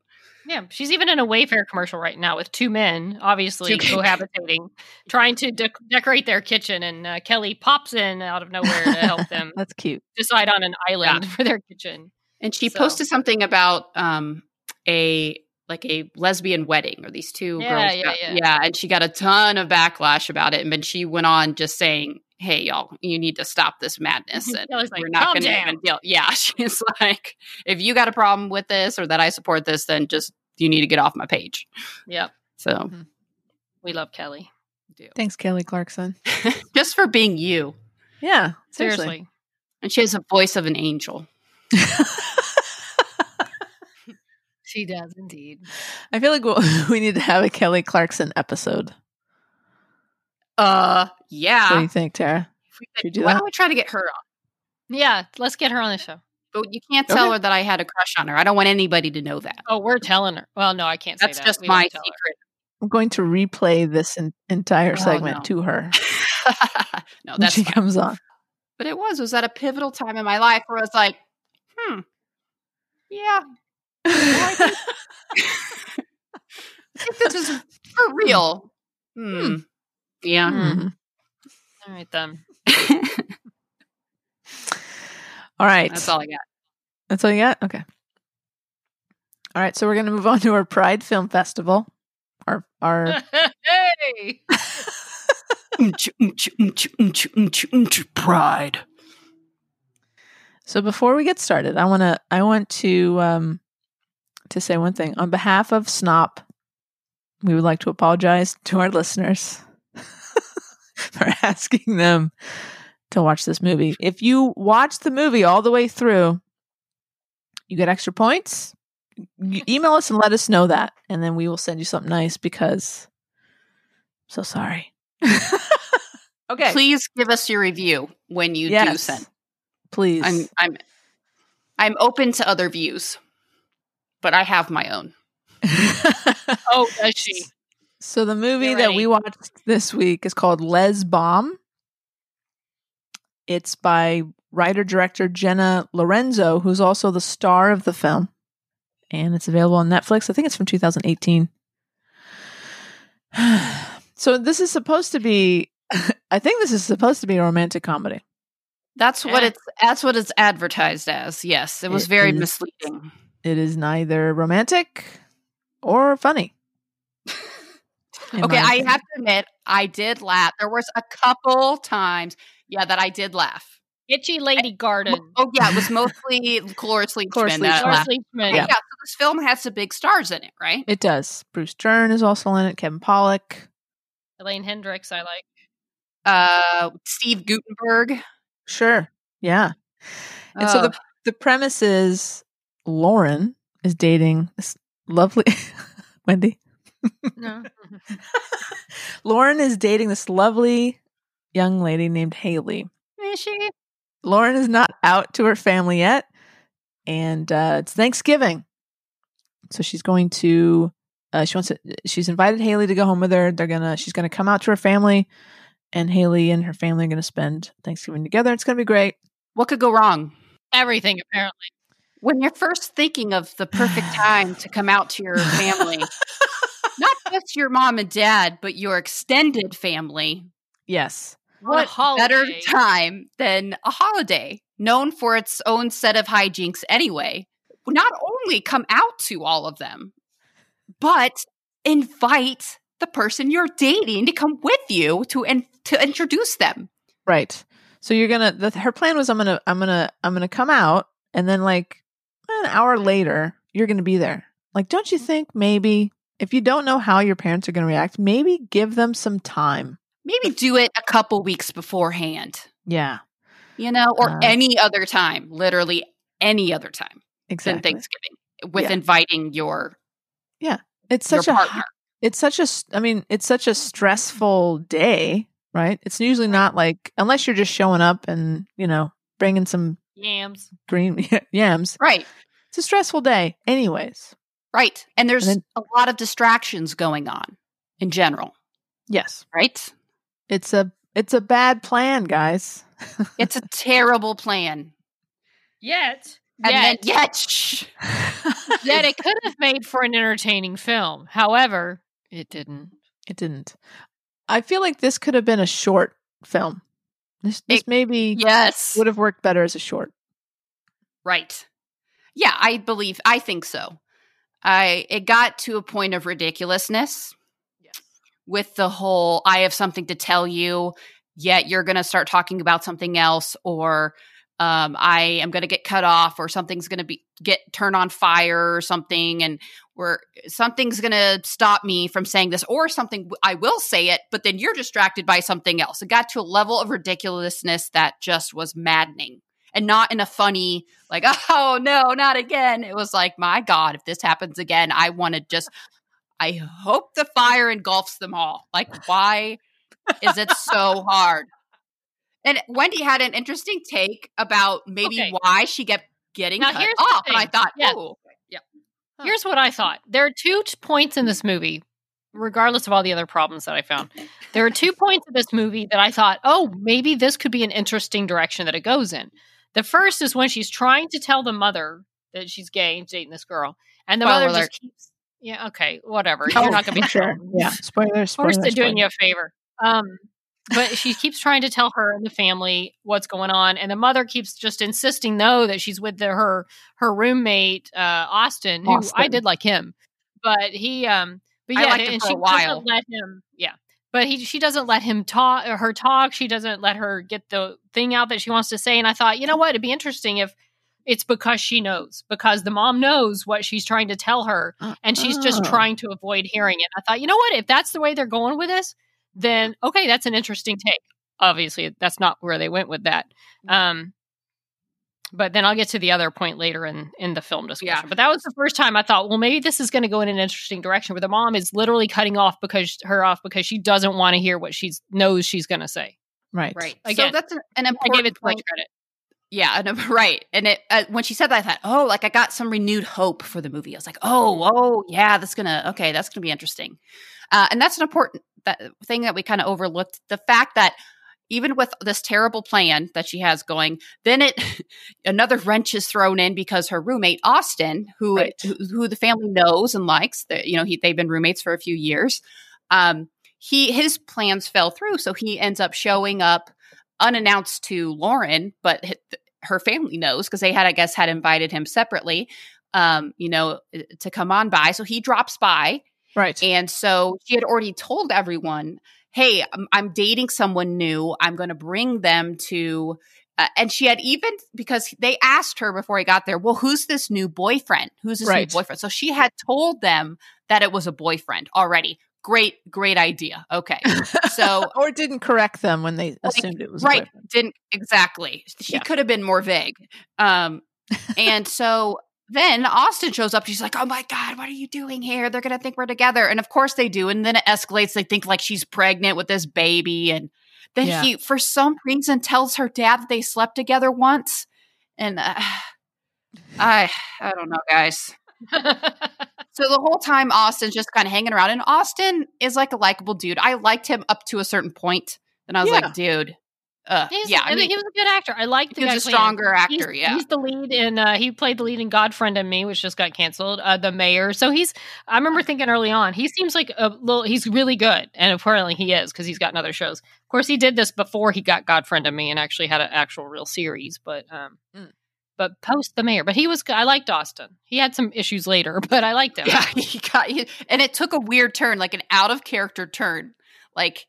C: Yeah, she's even in a Wayfair commercial right now with two men, obviously
D: Two-
C: cohabitating, (laughs) trying to dec decorate their kitchen, and uh, Kelly pops in out of nowhere to help them (laughs)
B: That's cute.
C: decide on an island (laughs) for their kitchen.
D: And she
C: So-
D: posted something about um a like a lesbian wedding or these two
C: Yeah,
D: girls.
C: yeah,
D: got-
C: yeah.
D: and she got a ton of backlash about it. And then she went on just saying, Hey y'all, you need to stop this (laughs) madness. And
C: like,
D: we're not gonna even deal. Yeah. (laughs) She's like, if you got a problem with this or that I support this, then just you need to get off my page.
C: Yep,
D: So mm-hmm.
C: we love Kelly.
B: Do Thanks, Kelly Clarkson. (laughs)
D: just for being you.
B: Yeah, seriously.
C: Seriously,
D: And she has a voice of an angel.
C: she does indeed.
B: I feel like we'll, we need to have a Kelly Clarkson episode.
D: Uh yeah.
B: What do you think, Tara?
D: If we
B: Should do
D: Why
B: that?
D: don't we try to get her on?
C: Yeah, let's get her on the show.
D: But you can't tell
B: Okay.
D: her that I had a crush on her. I don't want anybody to know that.
C: Oh, we're telling her. Well, no, I can't say
D: That's
C: that.
D: just
C: We
D: my
C: won't her.
D: secret.
B: I'm going to replay this en- entire
D: Oh,
B: segment
D: no.
B: to her (laughs)
D: no,
B: when
D: that's
B: she
D: fine.
B: comes on.
D: But it was. Was at a pivotal time in my life where I was like, hmm, yeah, (laughs) (laughs) I think- this is for real. Hmm. Yeah.
B: Hmm.
C: All right then. (laughs)
B: All right.
D: That's all I got.
B: That's all you got? Okay. All right, so we're going to move on to our Pride Film Festival. Our our (laughs)
C: hey,
D: Pride.
B: So before we get started, I want to I want to um to say one thing. On behalf of Snop, we would like to apologize to our listeners (laughs) for asking them to watch this movie. If you watch the movie all the way through, you get extra points. You email us and let us know that, and then we will send you something nice because I'm so sorry. (laughs) okay.
D: Please give us your review when you do send.
B: Please.
D: I'm I'm I'm open to other views, but I have my own. (laughs)
C: oh, does she?
B: So the movie that we watched this week is called Lez Bomb. It's by writer director Jenna Laurenzo, who's also the star of the film, and it's available on Netflix. I think it's from 2018. (sighs) so this is supposed to be. (laughs) I think this is supposed to be a romantic comedy.
D: That's what
C: Yeah.
D: it's that's what it's advertised as. Yes, it was
B: It
D: very
B: is.
D: misleading.
B: It is neither romantic or funny. (laughs) (laughs) in
D: Okay, I
B: opinion.
D: have to admit, I did laugh. There was a couple times, yeah, that I did laugh.
C: Itchy Lady Garden.
D: Oh yeah, it was (laughs) mostly Cloris Leachman.
B: Cloris
D: that
B: Leachman.
C: Laura
D: laughed.
C: Leachman.
D: Yeah. so this film has some big stars in it, right?
B: It does. Bruce Dern is also in it. Kevin Pollak.
C: Elaine Hendrix, I like.
D: Uh, Steve Guttenberg.
B: Sure. Yeah. And so the the premise is Lauren is dating this lovely (laughs) Wendy.
C: No. (laughs)
B: Lauren is dating this lovely young lady named Haley.
D: is she?
B: Lauren is not out to her family yet, and uh, it's Thanksgiving, so she's going to. Uh, she wants to. She's invited Haley to go home with her. They're gonna. She's gonna come out to her family, and Haley and her family are gonna spend Thanksgiving together. It's gonna be great.
D: What could go wrong?
C: Everything apparently.
D: When you're first thinking of the perfect (sighs) time to come out to your family, (laughs) not just your mom and dad, but your extended family,
B: Yes.
C: On a
D: what better time than a holiday known for its own set of hijinks anyway? Not only come out to all of them, but invite the person you're dating to come with you to and to introduce them.
B: Right. So you're gonna. The, her plan was, I'm gonna, I'm gonna, I'm gonna come out, and then like an hour later, you're gonna be there. Like, don't you mm-hmm. think maybe if you don't know how your parents are gonna react, maybe give them some time.
D: Maybe do it a couple weeks beforehand,
B: Yeah.
D: you know, or
B: Uh,
D: any other time, literally any other time than Thanksgiving with
B: Yeah.
D: inviting your
B: Yeah.
D: It's
B: such a.
D: partner.
B: It's such a I mean, it's such a stressful day, right? It's usually not like unless you're just showing up and you know bringing some
C: Yams.
B: green (laughs) yams.
D: Right.
B: It's a stressful day, anyways.
D: Right. And there's
B: And
D: a lot of distractions going on in general,
B: Yes,
D: right?
B: it's a. It's a bad plan, guys. (laughs)
D: It's a terrible plan.
C: Yet.
D: And
C: yet.
D: then yet (laughs) shh,
C: that it could have made for an entertaining film. However, it didn't.
B: It didn't. I feel like this could have been a short film. This, this
D: It-
B: maybe
D: yes.
B: would have worked better as a short.
D: Right. Yeah, I believe I think so. I it got to a point of ridiculousness with the whole I have something to tell you, yet you're going to start talking about something else or um, I am going to get cut off or something's going to be get turned on fire or something and where something's going to stop me from saying this or something I will say it but then you're distracted by something else. It got to a level of ridiculousness that just was maddening and not in a funny like (laughs) oh no not again it was like my god if this happens again i want to just i hope the fire engulfs them all like why is it so (laughs) hard and wendy had an interesting take about maybe
C: Okay.
D: why she kept getting
C: Now,
D: cut off and i thought
C: Yeah.
D: oh yeah
B: Huh.
C: Here's what I thought. There are two points in this movie, regardless of all the other problems that I found. There are two points of this movie that I thought, oh, maybe this could be an interesting direction that it goes in. The first is when she's trying to tell the mother that she's gay and dating this girl, and the
D: Spoiler
C: mother
D: alert.
C: just keeps. Yeah, okay, whatever.
B: Oh,
C: You're not going to be
B: sure. Yeah. (laughs) Spoilers.
C: Of course, they're doing you a favor. Um, but she keeps trying to tell her and the family what's going on, and the mother keeps just insisting, though that she's with the, her her roommate uh, Austin, who I did like him, but he, um, but yeah, and she
D: while.
C: doesn't let him, yeah, but he she doesn't let him talk or uh, her talk. She doesn't let her get the thing out that she wants to say, and I thought, you know what, it'd be interesting if. It's because she knows, because the mom knows what she's trying to tell her, uh, and she's just
B: Oh.
C: trying to avoid hearing it. I thought, you know what? If that's the way they're going with this, then okay, that's an interesting take. Obviously, that's not where they went with that. Mm. Um, but then I'll get to the other point later in in the film discussion.
D: Yeah.
C: But that was the first time I thought, well, maybe this is going to go in an interesting direction where the mom is literally cutting off because her off because she doesn't want to hear what she knows she's going to say.
B: Right.
D: right
C: Again,
D: so that's an, an
C: I
D: important
C: gave it too much
D: point
C: credit.
D: Yeah, and, (laughs) right. And it uh, when she said that, I thought, oh, like I got some renewed hope for the movie. I was like, oh, oh, yeah, that's gonna okay, that's gonna be interesting. Uh, and that's an important that thing that we kind of overlooked. The fact that even with this terrible plan that she has going, then it (laughs) another wrench is thrown in because her roommate Austin, who
B: Right.
D: who, who the family knows and likes, that you know he, they've been roommates for a few years. Um, he his plans fell through, so he ends up showing up unannounced to Lauren, but h- her family knows because they had, I guess, had invited him separately, um, you know, to come on by. So he drops by,
B: Right.
D: and so she had already told everyone, "Hey, I'm, I'm dating someone new. I'm going to bring them to." Uh, and she had even because they asked her before he got there, "Well, who's this new boyfriend? Who's this
B: Right.
D: new boyfriend?" So she had told them that it was a boyfriend already. Great, great idea. Okay, so (laughs)
B: or didn't correct them when they assumed it was a
D: right didn't exactly she
B: Yeah.
D: could have been more vague um and so then austin shows up. She's like oh my god what are you doing here? They're gonna think we're together. And of course they do. And then it escalates. They think like she's pregnant with this baby. And then
B: Yeah.
D: he for some reason tells her dad that they slept together once. And uh, (sighs) i i don't know guys. (laughs) So the whole time austin's just kind of hanging around. And austin is like a likable dude. I liked him up to a certain point. And i was
B: Yeah.
D: like dude uh,
C: He's,
D: yeah,
C: I,
D: I mean,
C: he was a good actor. I liked the
D: he was a stronger
C: it.
D: actor,
C: He's,
D: yeah.
C: he's the lead in. Uh, he played the lead in God Friended Me, which just got canceled. Uh, the mayor. So he's. I remember thinking early on, he seems like a little. He's really good, and apparently he is because he's gotten other shows. Of course, he did this before he got God Friended Me, and actually had an actual real series. But um,
B: Mm.
C: but post the mayor. But he was. I liked Austin. He had some issues later, (laughs) but I liked him.
D: yeah, (laughs) he got, he, and it took a weird turn, like an out of character turn, like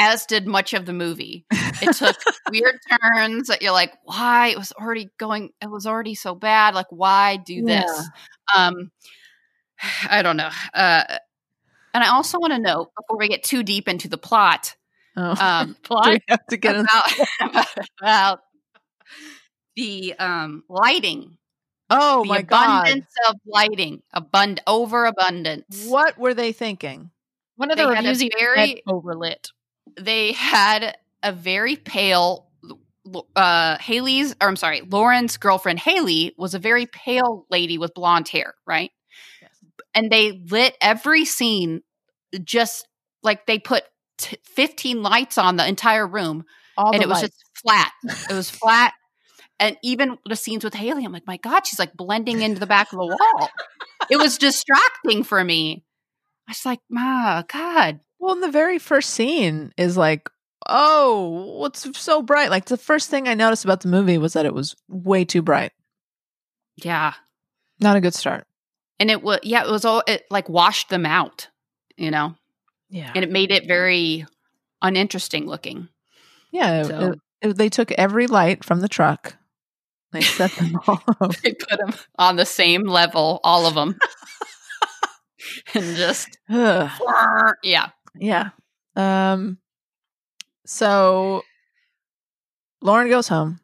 D: as did much of the movie. It (laughs) took weird turns that you're like, why? It was already going. It was already so bad. Like, why do this? Um, (sighs) I don't know. Uh, and I also want to note before we get too deep into the plot,
B: Oh.
D: um, (laughs)
C: Plot.
B: we have to get (laughs)
D: about, about the um, lighting.
B: Oh
D: the
B: my god!
D: abundance of lighting, abund overabundance.
B: What were they thinking?
C: One of
D: They
C: the
D: a
C: reviews
D: very
C: overlit.
D: They had a very pale. Uh, Haley's, or I'm sorry, Lauren's girlfriend Haley was a very pale lady with blonde hair, right?
B: Yes.
D: And they lit every scene just like they put t- 15 lights on the entire room,
B: All
D: and it was just flat. (laughs) It was flat. And even the scenes with Haley, I'm like, my God, she's like blending into the back of the wall. it was distracting for me. I was like, "Ma, God."
B: Well, in the very first scene is like, oh, what's so bright? Like the first thing I noticed about the movie was that it was way too bright.
D: Yeah,
B: Not a good start.
D: and it was yeah, it was all it like washed them out, you know,
B: Yeah.
D: and it made it very uninteresting looking.
B: Yeah.
D: So-
B: it- it- they took every light from the truck. They set them (laughs) all up.
D: They put them on the same level, all of them, (laughs) and just yeah.
B: Yeah. Um so Lauren goes home.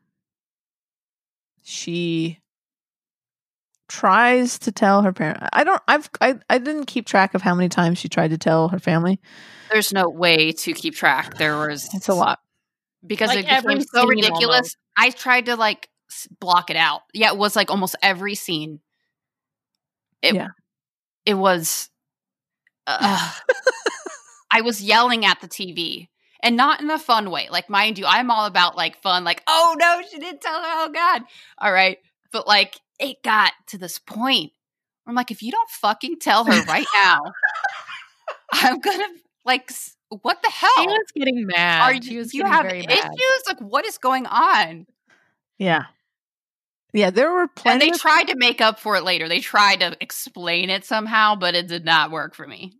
B: She tries to tell her parent. I don't I've I, I didn't keep track of how many times she tried to tell her family.
D: There's no way to keep track. There was
B: It's a lot.
D: because
C: Like
D: it became so ridiculous.
C: almost.
D: I tried to like block it out. Yeah, it was like almost every scene. It,
B: Yeah.
D: it was. Uh, (laughs) I was yelling at the TV, and not in a fun way. Like, mind you, I'm all about like fun. Like, oh no, she didn't tell her. Oh god, all right. But like, it got to this point. Where I'm like, if you don't fucking tell her right (laughs) now, I'm gonna like. What the hell?
C: She was getting mad.
D: Are you, you have issues?
C: mad.
D: Like, what is going on?
B: Yeah. Yeah, there were
D: And
B: plenty
D: they
B: of
D: tried to make up for it later. They tried to explain it somehow, but it did not work for me.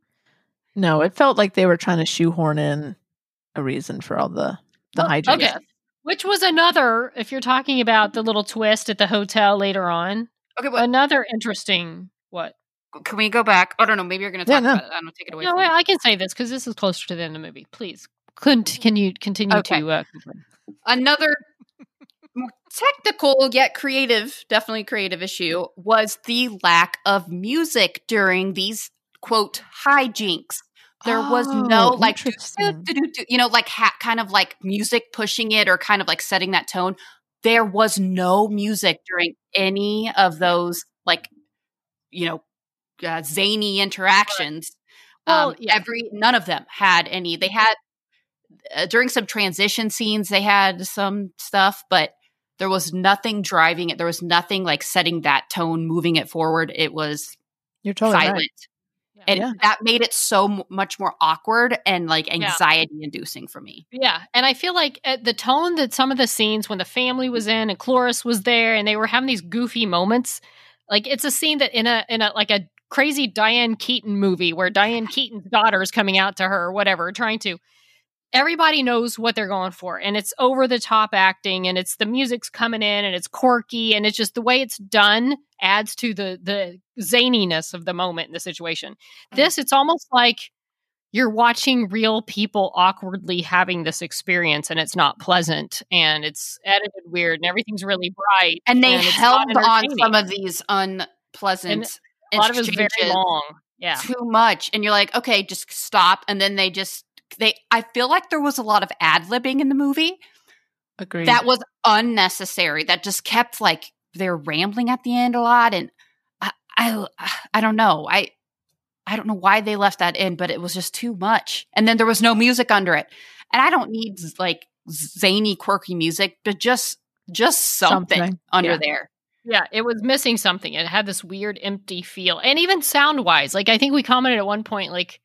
B: No, it felt like they were trying to shoehorn in a reason for all the the
C: Well,
B: hijinks.
C: okay. Which was another, if you're talking about the little twist at the hotel later on,
D: Okay, but
C: another interesting what?
D: can we go back? I don't know. Maybe you're going to
B: Yeah,
D: talk
B: no.
D: about it. I don't take it away.
C: No,
D: from
C: I
D: you.
C: I can say this because this is closer to the end of the movie. Please, can, can you continue
D: Okay.
C: to uh, complain?
D: Another more technical yet creative, definitely creative issue was the lack of music during these quote hijinks. There was no
B: Oh,
D: like, do, do, do, you know, like ha- kind of like music pushing it or kind of like setting that tone. There was no music during any of those like, you know, uh, zany interactions.
C: Well,
D: um,
C: yeah.
D: Every none of them had any. They had uh, during some transition scenes, they had some stuff, but there was nothing driving it. There was nothing like setting that tone, moving it forward. It was
B: You're totally
D: silent.
B: right.
D: And
B: Yeah.
D: that made it so m- much more awkward and like anxiety inducing for me.
C: Yeah, and I feel like at the tone that some of the scenes when the family was in and Cloris was there and they were having these goofy moments, like it's a scene that in a in a like a crazy Diane Keaton movie where Diane (laughs) Keaton's daughter is coming out to her or whatever, trying to. Everybody knows what they're going for, and it's over the top acting, and it's the music's coming in, and it's quirky, and it's just the way it's done adds to the the zaniness of the moment in the situation. Mm-hmm. This, it's almost like you're watching real people awkwardly having this experience and it's not pleasant and it's edited weird and everything's really bright
D: And they
C: it's
D: held on some of these unpleasant
C: a lot of it's very long yeah
D: too much. And you're like, okay, just stop. And then they just they I feel like there was a lot of ad libbing in the movie.
B: Agreed.
D: that was unnecessary. That just kept like they're rambling at the end a lot, and I, I, I don't know. I, I don't know why they left that in, but it was just too much. And then there was no music under it, and I don't need like zany, quirky music, but just, just something,
B: Something.
D: under
B: Yeah.
D: there.
C: yeah it was missing something it had this weird empty feel and even sound wise like i think we commented at one point like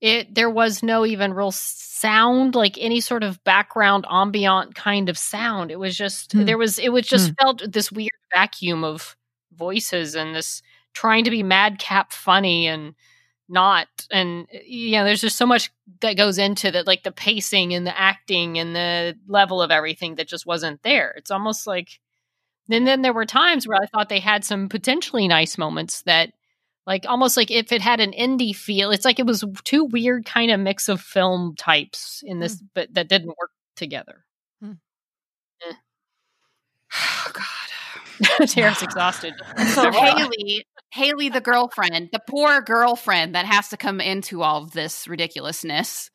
C: it there was no even real sound like any sort of background ambient kind of sound. It was just
B: Hmm.
C: there was it was just felt this weird vacuum of voices and this trying to be madcap funny and not and you know there's just so much that goes into that like the pacing and the acting and the level of everything that just wasn't there. It's almost like and then there were times where I thought they had some potentially nice moments that, like, almost like if it had an indie feel, it's like it was two weird kind of mix of film types in this, hmm. but that didn't work together. Hmm. Eh.
D: Oh God. (laughs)
C: Tara's exhausted.
D: So Haley, Haley, the girlfriend, the poor girlfriend that has to come into all of this ridiculousness,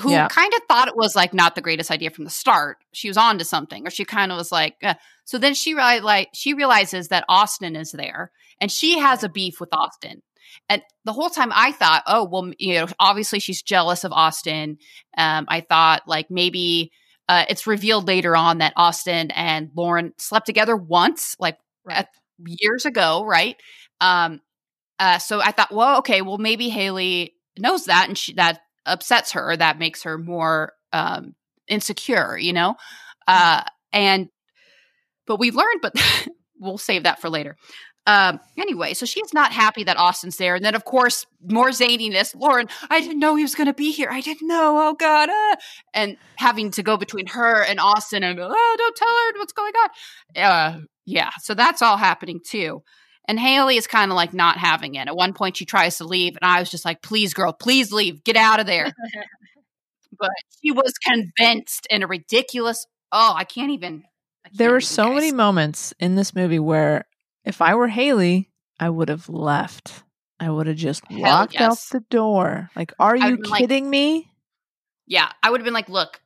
D: who
B: Yeah.
D: kind of thought it was like not the greatest idea from the start. She was on to something, or she kind of was like. eh. So then she reali- like she realizes that Austin is there, and she has a beef with Austin. And the whole time I thought, oh well, you know, obviously she's jealous of Austin. Um, I thought like maybe uh, it's revealed later on that Austin and Lauren slept together once, like
C: Right.
D: years ago, right? Um, Uh, so I thought, well, okay, well maybe Haley knows that, and she that upsets her, or that makes her more um, insecure, you know. Uh, and but we learned, but (laughs) we'll save that for later. Um, anyway, so she's not happy that Austin's there. And then, of course, more zaniness. Lauren, I didn't know he was going to be here. I didn't know. Oh, God. Uh, and having to go between her and Austin and, oh, don't tell her what's going on. Uh, yeah. So that's all happening too. And Haley is kind of like not having it. At one point, she tries to leave. And I was just like, please, girl, please leave. Get out of there. (laughs) but she was convinced in a ridiculous, oh, I can't even. I
B: There
D: can't
B: were
D: even,
B: so many moments in this movie where if I were Haley, I would have left. I would have just
D: Hell
B: walked out the door. Like, are you
D: would've like-
B: kidding me?
D: Yeah, I would have been like, "Look,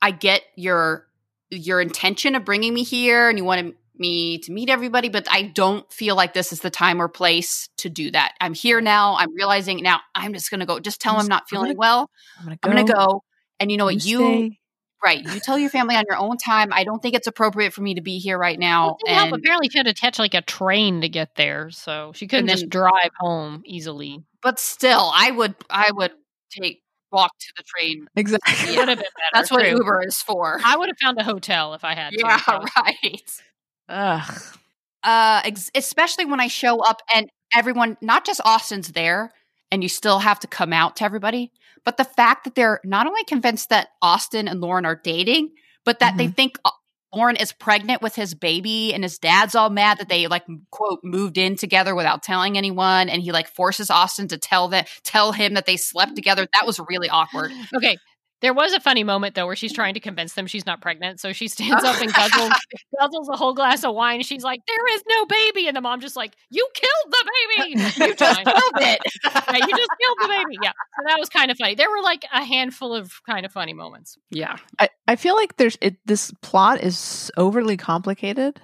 D: I get your your intention of bringing me here, and you wanted me to meet everybody, but I don't feel like this is the time or place to do that. I'm here now. I'm realizing now. I'm just gonna go. Just tell
B: I'm
D: them I'm not feeling
B: gonna-
D: well.
B: I'm gonna
D: I'm go. And you know what? You
B: stay.
D: right? You tell your family on your own time. I don't think it's appropriate for me to be here right now.
C: Well, it didn't help. Apparently, she had to catch like a train to get there, so she couldn't
D: And
C: just drive home easily.
D: but still, I would. I would take walk to the train.
B: Exactly.
C: It would have been (laughs) better.
D: That's what
C: true.
D: Uber is for.
C: I would have found a hotel if I had
D: yeah,
C: so. (laughs)
D: right.
B: Ugh.
D: uh ex- especially when i show up and everyone not just austin's there and you still have to come out to everybody but the fact that they're not only convinced that austin and lauren are dating but that they think uh, lauren is pregnant with his baby and his dad's all mad that they like quote moved in together without telling anyone and he like forces austin to tell that tell him that they slept together that was really awkward (gasps)
C: Okay. There was a funny moment though where she's trying to convince them she's not pregnant. So she stands up and (laughs) guzzles guzzles a whole glass of wine. She's like, "There is no baby," and the mom just like, "You killed the baby. (laughs)
D: you just killed it (laughs)
C: Yeah, you just killed the baby." Yeah, so that was kind of funny. There were like a handful of kind of funny moments.
D: yeah
B: I, I feel like there's it, this plot is overly complicated.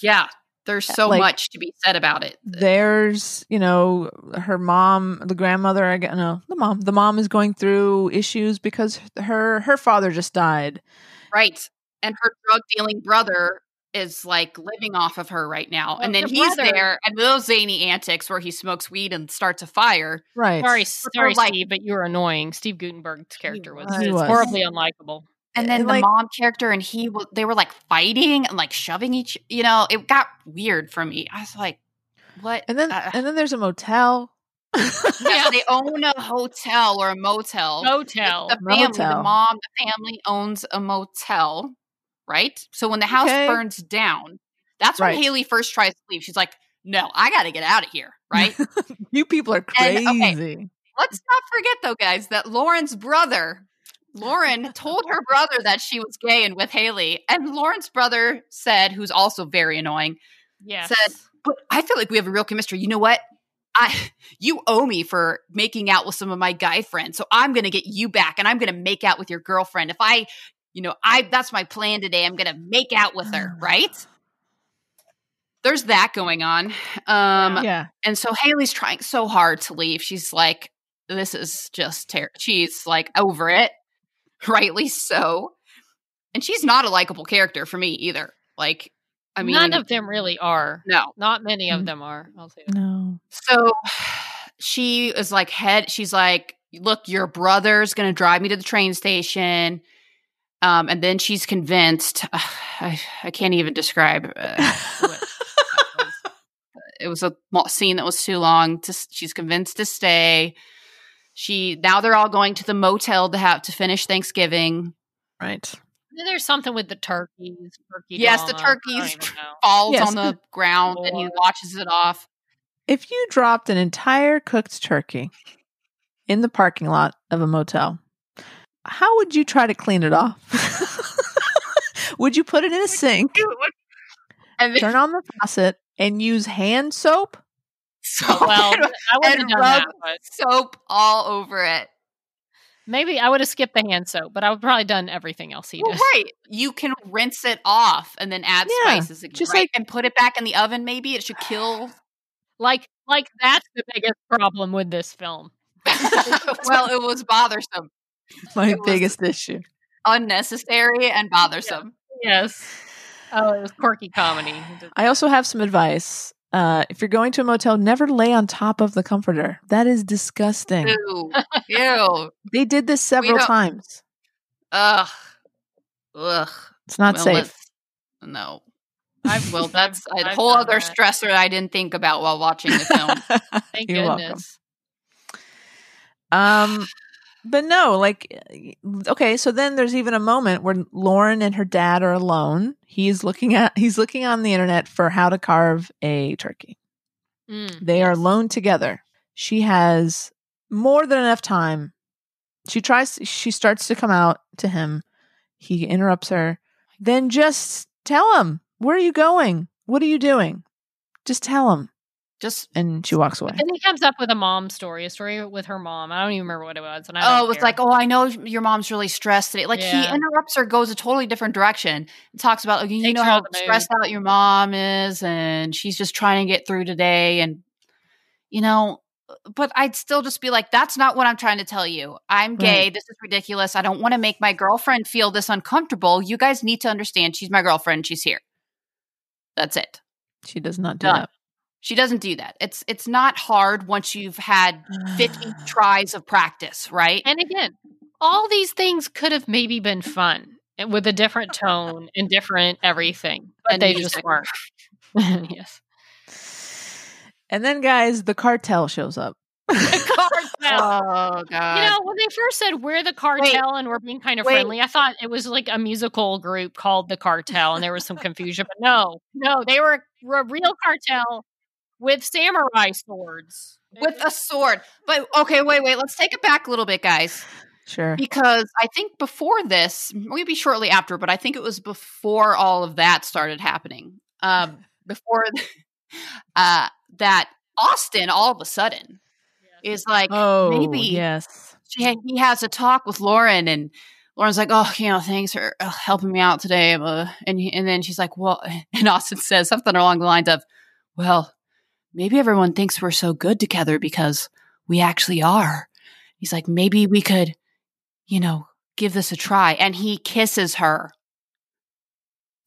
D: yeah there's so
B: Like-
D: much to be said about it
B: There's, you know, her mom, the grandmother, I gue- no, the mom, the mom is going through issues because her her father just died.
D: Right. And her drug dealing brother is like living off of her right now.
C: Well,
D: and then he's
C: brother-
D: there and those zany antics where he smokes weed and starts a fire.
B: Right.
C: Sorry, sorry,
D: they're like-
C: Steve, but you were annoying. Steve Guttenberg's character was,
B: He was.
C: horribly unlikable.
D: And then
B: And,
D: the
B: like-
D: mom character and he they were like fighting and like shoving each you know, it got weird for me. I was like, what?
B: And then
D: Uh,
B: and then there's a motel. (laughs)
D: yeah, they own a hotel or a motel.
C: Motel.
D: The family, the mom, the family owns a motel, right? So when the house
B: Okay.
D: burns down, that's when
B: Right.
D: Haley first tries to leave. She's like, "No, I got to get out of here." Right? (laughs)
B: you people are crazy.
D: And, okay. Let's not forget though, guys, that Lauren's brother, Lauren, told her brother that she was gay and with Haley, and Lauren's brother said, who's also very annoying,
C: Yes.
D: said, "But I feel like we have a real chemistry. You know what?" I, you owe me for making out with some of my guy friends, so I'm going to get you back, and I'm going to make out with your girlfriend. If I, you know, I that's my plan today. I'm going to make out with her, (sighs) right? There's that going on, um,
B: yeah.
D: and so Haley's trying so hard to leave. She's like, "This is just terrible." She's like over it, (laughs) rightly so, and she's not a likable character for me either. Like, I mean,
C: None of them really are.
D: no,
C: Not many of
B: Mm.
C: them are. I'll say.
B: No.
D: So (sighs) she is like head. She's like, "Look, your brother's going to drive me to the train station." Um, and then she's convinced. (sighs) I, I can't even describe. Uh, (laughs) what. It was a scene that was too long. To, she's convinced to stay. She now they're all going to the motel to have to finish Thanksgiving.
B: right.
C: There's something with the turkeys. Turkey
D: Yes, the
C: drama. I
D: turkeys. Falls
B: Yes.
D: on the ground and he
C: Lord.
D: watches it off.
B: If you dropped an entire cooked turkey in the parking lot of a motel, how would you try to clean it off? (laughs) would you put it in a sink,
D: And then,
B: turn on the faucet, and use hand soap? (laughs)
D: so
C: Well, I would have
D: and
C: done
D: rub
C: that, but
D: soap all over it.
C: maybe I would have skipped the hand soap, but I would probably done everything else he
D: Well,
C: did.
D: right. You can rinse it off and then add
B: Yeah,
D: spices again,
B: just
D: right?
B: like-
D: and put it back in the oven. Maybe it should kill. (sighs)
C: Like, like that's the biggest problem with this film. (laughs)
D: well, it was bothersome, (laughs)
B: My
D: It
B: biggest issue.
D: unnecessary, and bothersome.
C: Yes. Oh, it was quirky comedy. (sighs)
B: I also have some advice. Uh, if you're going to a motel, never lay on top of the comforter. That is disgusting.
D: Ew. Ew.
B: They did this several times.
D: Ugh. Ugh.
B: It's not
D: Well,
B: safe.
D: No.
C: I've,
D: Well, that's a (laughs)
C: I've
D: whole other
C: that.
D: stressor I didn't think about while watching the film. (laughs)
C: Thank
B: You're welcome.
C: goodness.
B: Um, but no, like, okay. So then there's even a moment where Lauren and her dad are alone. He's looking at he's looking on the internet for how to carve a turkey.
C: Mm,
B: They are alone together. She has more than enough time. She tries. She starts to come out to him. He interrupts her. Then just tell him where are you going. What are you doing? Just tell him.
D: Just
B: And she walks away.
C: And he comes up with a mom story, a story with her mom. I don't even remember what it was. And I
D: oh, it was
C: care.
D: like, oh, I know your mom's really stressed today. Like he interrupts her, goes a totally different direction, and talks about like, you
C: Takes
D: know how
C: out of the mood.
D: stressed out your mom is, and she's just trying to get through today, and you know. But I'd still just be like, that's not what I'm trying to tell you. I'm gay.
B: Right.
D: This is ridiculous. I don't want to make my girlfriend feel this uncomfortable. You guys need to understand she's my girlfriend. She's here. That's it.
B: She does not do
D: Done.
B: that.
D: She doesn't do that. It's it's not hard once you've had 50 (sighs) tries of practice, right?
C: And again, all these things could have maybe been fun eh, with a different tone and different everything, but
D: And
C: they
D: music.
C: just weren't. (laughs) (laughs) yes.
B: And then, guys, the cartel shows up. (laughs)
C: Cartel.
D: Oh god.
C: You know, when they first said we're the cartel and we're being kind of
D: Wait.
C: friendly, I thought it was like a musical group called the cartel and there was some confusion. But no, no, they were a real cartel with samurai swords.
D: with a sword. But okay, wait, wait. Let's take it back a little bit, guys.
B: Sure.
D: Because I think before this, maybe shortly after, but I think it was before all of that started happening. Um, (laughs) before uh, that, Austin all of a sudden is like,
B: Oh,
D: maybe
B: yes.
D: she he has a talk with Lauren, and Lauren's like, "Oh, you know, thanks for uh, helping me out today." Uh, and and then she's like, "Well," (laughs) and Austin says something along the lines of, "Well, maybe everyone thinks we're so good together because we actually are." He's like, "Maybe we could, you know, give this a try." And he kisses her,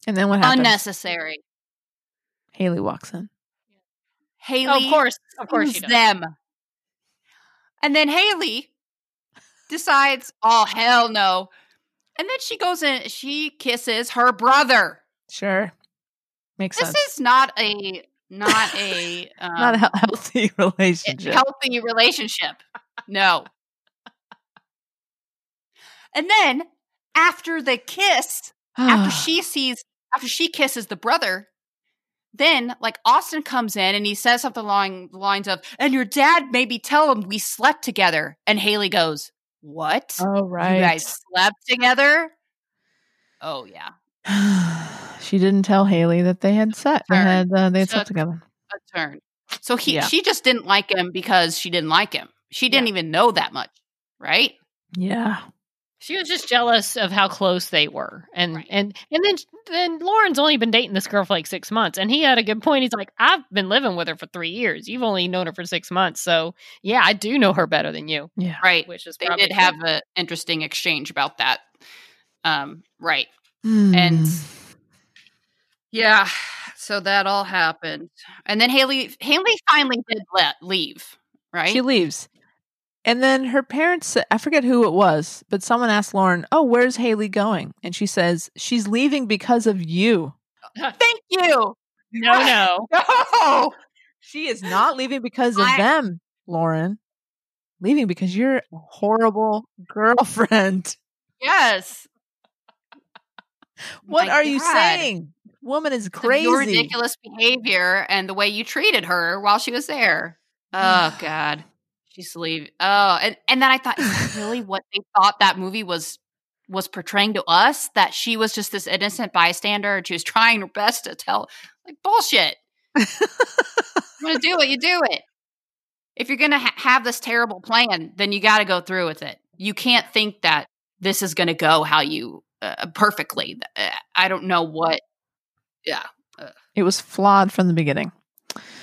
B: And then what happens?
D: unnecessary.
B: Haley walks in.
D: Haley,
C: Oh, of course, of course, she does.
D: them, and then Haley decides, "Oh hell no!" And then she goes in. She kisses her brother.
B: Sure. Makes
D: This
B: sense.
D: This is not a (laughs) not a um,
B: Not a healthy (laughs) relationship.
D: healthy relationship. No. and then after the kiss, after (sighs) she sees after she kisses the brother, then like Austin comes in and he says something along the lines of, "And your dad maybe tell him we slept together." And Haley goes, "What?
B: Oh, right.
D: You guys slept together?" Oh yeah. (sighs) (sighs)
B: she didn't tell Haley that they had set. They
D: Turn.
B: had uh, they had slept together.
D: a turn. So he
B: Yeah.
D: she just didn't like him because she didn't like him. She didn't even know that much, right?
B: Yeah.
C: She was just jealous of how close they were, and
D: Right.
C: and and then then Lauren's only been dating this girl for like six months, and he had a good point. He's like, I've been living with her for three years. You've only known her for six months, so yeah, I do know her better than you,
B: Yeah.
D: Right.
C: which is
D: They
C: probably
D: did have an interesting exchange about that. Um, right.
B: Hmm.
D: And yeah, so that all happened. And then Haley Haley finally did let leave, right?
B: she leaves. And then her parents, I forget who it was, but someone asked Lauren, Oh, where's Haley going? And she says, She's leaving because of you. (laughs)
D: Thank you.
C: no, (laughs) no.
D: No.
B: She is not leaving because of
D: I-
B: them, Lauren. Leaving because you're a horrible girlfriend.
D: Yes.
B: What
D: My
B: are you saying? Woman is
D: crazy. Your ridiculous behavior and the way you treated her while she was there. Oh God. She's leaving. Oh, and, and then I thought, is that really (laughs) what they thought that movie was was portraying to us? That she was just this innocent bystander and she was trying her best to tell like bullshit. you want to do it, you do it. If you're gonna ha- have this terrible plan, then you got to go through with it. You can't think that this is gonna go how you uh, perfectly. Uh, I don't know what. Yeah,
B: It was flawed from the beginning.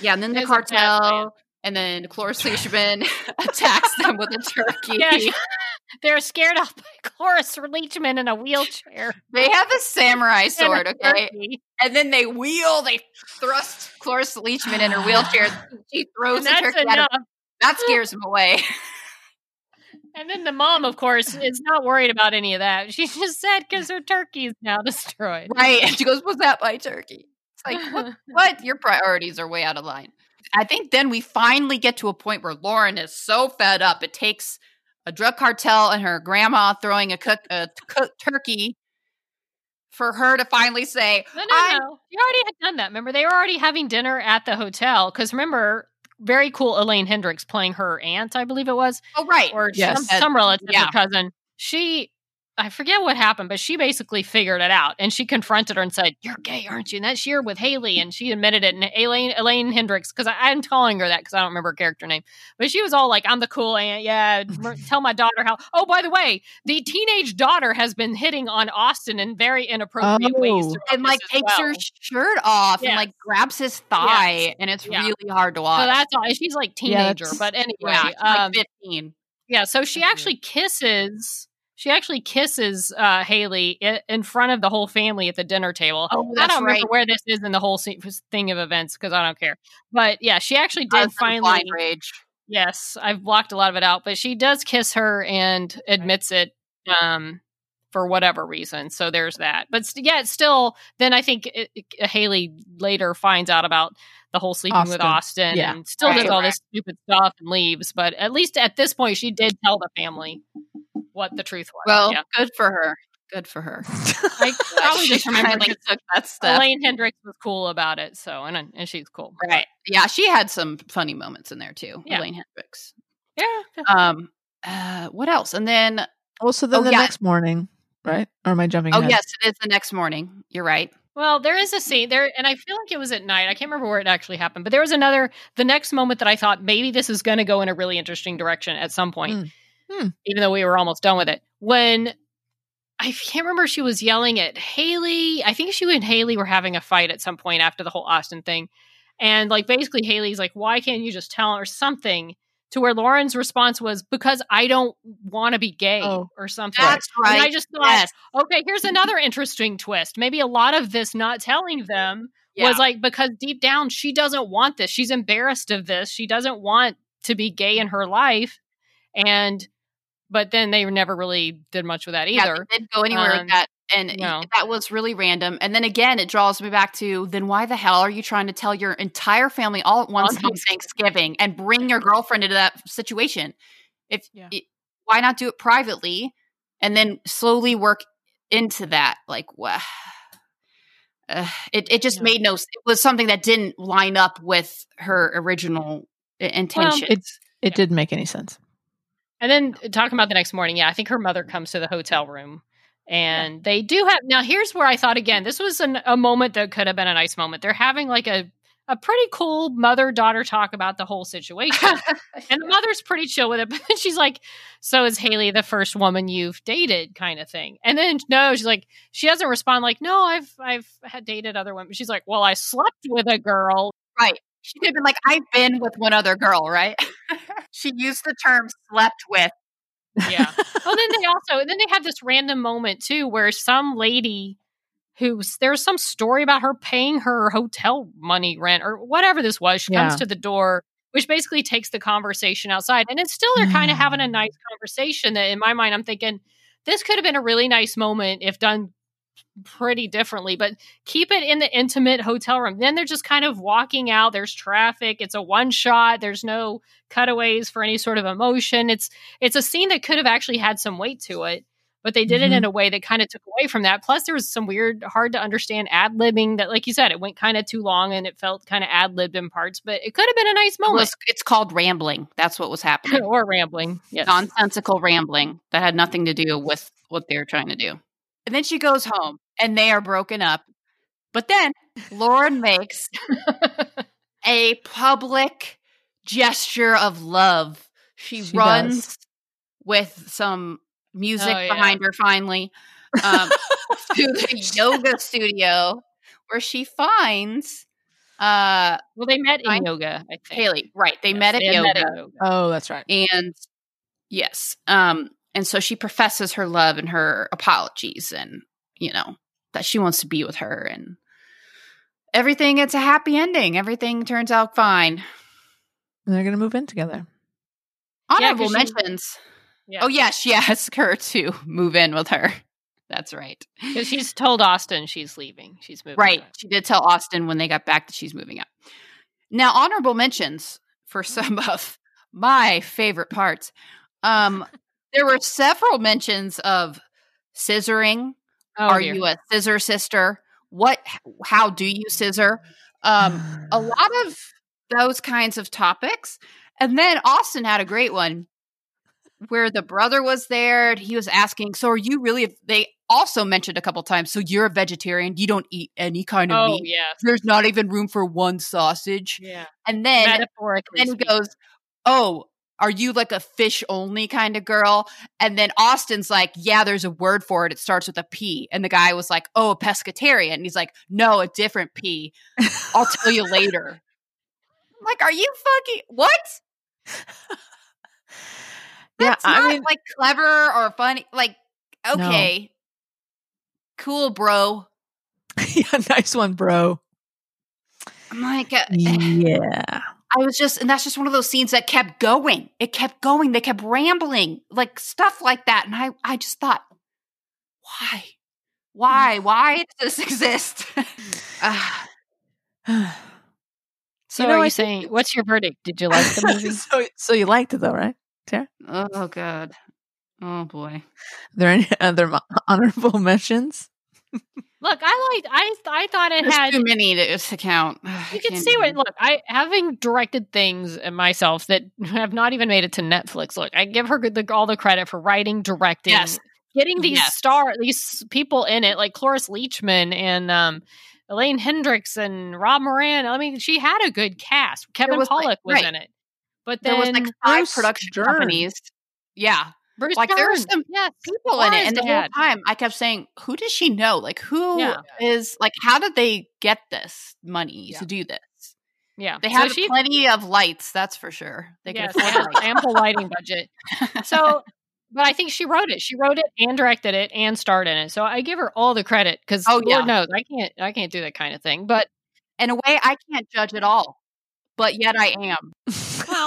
D: yeah, and then the
C: It's a bad plan.
D: cartel, and then Cloris Leachman (laughs) (laughs) attacks them with a turkey.
C: Yeah, (laughs) they're scared off by Cloris Leachman in a wheelchair.
D: They have a samurai
C: and a
D: sword, okay? And then they wheel, they thrust Cloris Leachman in her wheelchair. (sighs) She throws
C: And
D: the
C: that's
D: turkey at him. That scares him away.
C: And then the mom, of course, is not worried about any of that. She just said because her turkey is now (laughs) destroyed.
D: right. And she goes, Was that my turkey? It's like, what, (laughs) what? Your priorities are way out of line. I think then we finally get to a point where Lauren is so fed up. It takes a drug cartel and her grandma throwing a cook a cooked turkey for her to finally say,
C: No, no, no. You already had done that. Remember, they were already having dinner at the hotel. Because remember, very cool Elaine Hendrix playing her aunt, I believe it was,
D: Oh, right.
C: or
B: Yes.
C: some, some relative,
D: Yeah.
C: cousin. She, I forget what happened, but she basically figured it out, and she confronted her and said, "You're gay, aren't you?" And that's year with Haley, and she admitted it. And Elaine, Elaine Hendrix, because I'm calling her that because I don't remember her character name, but she was all like, "I'm the cool aunt, yeah." (laughs) Tell my daughter how. Oh, by the way, the teenage daughter has been hitting on Austin in very inappropriate ways,
B: Oh.
C: throughout
D: and like takes her shirt off
C: Yes.
D: and like grabs his thigh, and it's
C: Yeah.
D: really hard to watch.
C: So that's all. She's like teenager,
B: that's-
C: but anyway,
D: yeah, she's
C: um,
D: like 15.
C: yeah. So she actually kisses. She actually kisses uh, Haley in front of the whole family at the dinner table.
D: Oh,
C: I don't
D: right.
C: remember where this is in the whole se- thing of events because I don't care. But yeah, she actually did
D: was
C: finally.
D: rage.
C: Yes, I've blocked a lot of it out, but she does kiss her and admits it um, for whatever reason. So there's that. But st- yeah, it's still. Then I think it, it- Haley later finds out about the whole sleeping with
B: Austin.
C: Austin
B: Yeah.
C: and still
D: Right,
C: does all
D: right.
C: this stupid stuff and leaves. But at least at this point, she did tell the family what the truth was.
D: Well,
C: yeah.
D: good for her. Good for her. (laughs) (laughs)
C: I probably just remember
D: finally
C: because
D: took that step.
C: Elaine Hendrix was cool about it. So and and she's cool.
D: Right. Yeah, she had some funny moments in there too.
C: Yeah.
D: Elaine Hendrix.
C: Yeah.
D: Um uh what else? And then
B: well, so then
D: Oh,
B: the
D: yeah.
B: next morning, right? Or am I jumping?
D: oh
B: ahead?
D: yes, it is the next morning. You're right.
C: Well, there is a scene there, and I feel like it was at night. I can't remember where it actually happened, but there was another, the next moment that I thought maybe this is going to go in a really interesting direction at some point,
B: Hmm. Hmm.
C: even though we were almost done with it. When I can't remember, she was yelling at Haley. I think she and Haley were having a fight at some point after the whole Austin thing. And like basically, Haley's like, why can't you just tell her something? To where Lauren's response was, because I don't want to be gay
B: Oh.
C: or something.
D: That's
C: And
D: right.
C: I just thought,
D: yes.
C: okay, here's another interesting twist. Maybe a lot of this not telling them
D: Yeah.
C: was like because deep down she doesn't want this. She's embarrassed of this. She doesn't want to be gay in her life. And but then they never really did much with that
D: yeah,
C: either.
D: they didn't go anywhere
C: Um,
D: with that. And
C: no.
D: that was really random. And then again, it draws me back to then why the hell are you trying to tell your entire family all at once
C: On (laughs)
D: Thanksgiving and bring your girlfriend into that situation? If
B: Yeah.
D: it, why not do it privately and then slowly work into that? Like, wha- (sighs) uh, it it just
C: Yeah.
D: made no. It was something that didn't line up with her original intention.
B: It's it
C: Yeah.
B: didn't make any sense.
C: And then uh, talking about the next morning, yeah, I think her mother comes to the hotel room and they do have now here's where I thought again, this was an, a moment that could have been a nice moment. They're having like a a pretty cool mother daughter talk about the whole situation. (laughs) and the mother's pretty chill with it, but then she's like, So is Haley the first woman you've dated? kind of thing. And then no, she's like, she doesn't respond like, No, I've I've had dated other women. She's like, Well, I slept with a girl.
D: right. She could have been like, I've been with one other girl, right? (laughs) she used the term slept with.
C: Yeah. oh, then they also and then they have this random moment too where some lady who's there's some story about her paying her hotel money rent or whatever this was. She comes to the door, which basically takes the conversation outside. And it's still they're kind of having a mm. nice conversation that in my mind I'm thinking this could have been a really nice moment if done pretty differently, but keep it in the intimate hotel room. Then they're just kind of walking out. There's traffic. It's a one shot. There's no cutaways for any sort of emotion. It's it's a scene that could have actually had some weight to it, but they did it
B: Mhm.
C: in a way that kind of took away from that. Plus, there was some weird, hard to understand ad libbing that, like you said, it went kind of too long and it felt kind of ad libbed in parts. But it could have been a nice
D: It
C: moment
D: was, it's called rambling. That's what was happening. (laughs)
C: or rambling. Yes.
D: Nonsensical rambling that had nothing to do with what they were trying to do. And then she goes home and they are broken up. But then Lauren makes a public gesture of love. She,
B: She
D: runs
B: does.
D: with some music
C: Oh, yeah.
D: behind her finally um, (laughs) to the yoga studio where she finds uh
C: well, they met
D: Fine.
C: in yoga. I think
D: Haley. Right. They
C: Yes,
D: met at
C: had
D: yoga.
C: yoga.
B: Oh, that's right.
D: and yes um and so she professes her love and her apologies and, you know, that she wants to be with her and everything it's a happy ending. Everything turns out fine.
B: And they're going to move in together.
D: Honorable
C: 'cause she-
D: mentions.
C: Yeah.
D: Oh yeah, she (laughs) asks her to move in with her. That's right.
C: Because she's told Austin she's leaving. She's moving.
D: Right.
C: out.
D: She did tell Austin when they got back that she's moving out. Now, honorable mentions for some (laughs) of my favorite parts. Um, there were several mentions of scissoring.
C: Oh,
D: Are
C: dear.
D: you a scissor sister? What? How do you scissor? Um, a (sighs) lot of those kinds of topics. And then Austin had a great one where the brother was there. and He was asking, "So are you really?" They also mentioned a couple times. So you're a vegetarian. You don't eat any kind of
C: Oh,
D: meat.
C: yes.
D: There's not even room for one sausage.
C: Yeah.
D: And then
C: Metaphorically.
D: then he goes, "Oh, are you like a fish only kind of girl?" And then Austin's like, "Yeah, there's a word for it. It starts with a P." And the guy was like, "Oh, a pescatarian." And he's like, "No, a different P. I'll tell you later." I'm like, are you fucking what? (laughs)
B: yeah,
D: That's
B: I
D: not
B: mean,
D: like clever or funny. Like, okay, cool, bro. (laughs)
B: yeah, nice one, bro.
D: I'm like, uh,
B: Yeah.
D: I was just, and that's just one of those scenes that kept going. It kept going. They kept rambling, like stuff like that. And I, I just thought, why, why, mm. why does this exist? (sighs) (sighs)
C: So
B: You know,
C: are you
B: think
C: saying,
B: it-
C: what's your verdict? Did you like the (laughs) movie?
B: so, so you liked it though, right? Tara?
D: Oh god, oh boy.
B: Are there any other honorable (laughs) mentions? (laughs)
C: Look, I liked. I I thought it
D: There's
C: had.
D: too many to, to count. (sighs)
C: You can see what. Look, I having directed things myself that (laughs) have not even made it to Netflix. Look, I give her the, all the credit for writing, directing,
D: Yes.
C: getting these
D: Yes.
C: star these people in it, like Cloris Leachman and um, Elaine Hendrix and Rob Moran. I mean, she had a good cast. Kevin
D: was, like-
C: Pollak was
D: right.
C: in it, but
D: There was like five production companies. Yeah,
C: Bruce
D: like, there were
C: Dern.
D: some
C: yes,
D: people in it, and the whole time I kept saying, "Who does she know? Like, who is
C: Yeah.
D: like? How did they get this money
C: Yeah.
D: to do this?
C: yeah.
D: They
C: So
D: had
C: she-
D: plenty of lights, that's for sure. They could
C: yes, they
D: afford
C: had
D: lights.
C: ample lighting budget. So, (laughs) but I think she wrote it. She wrote it and directed it and starred in it. So I give her all the credit because
D: Oh,
C: Lord
D: yeah.
C: knows I can't. I can't do that kind of thing. But
D: in a way, I can't judge at all, but yet I am.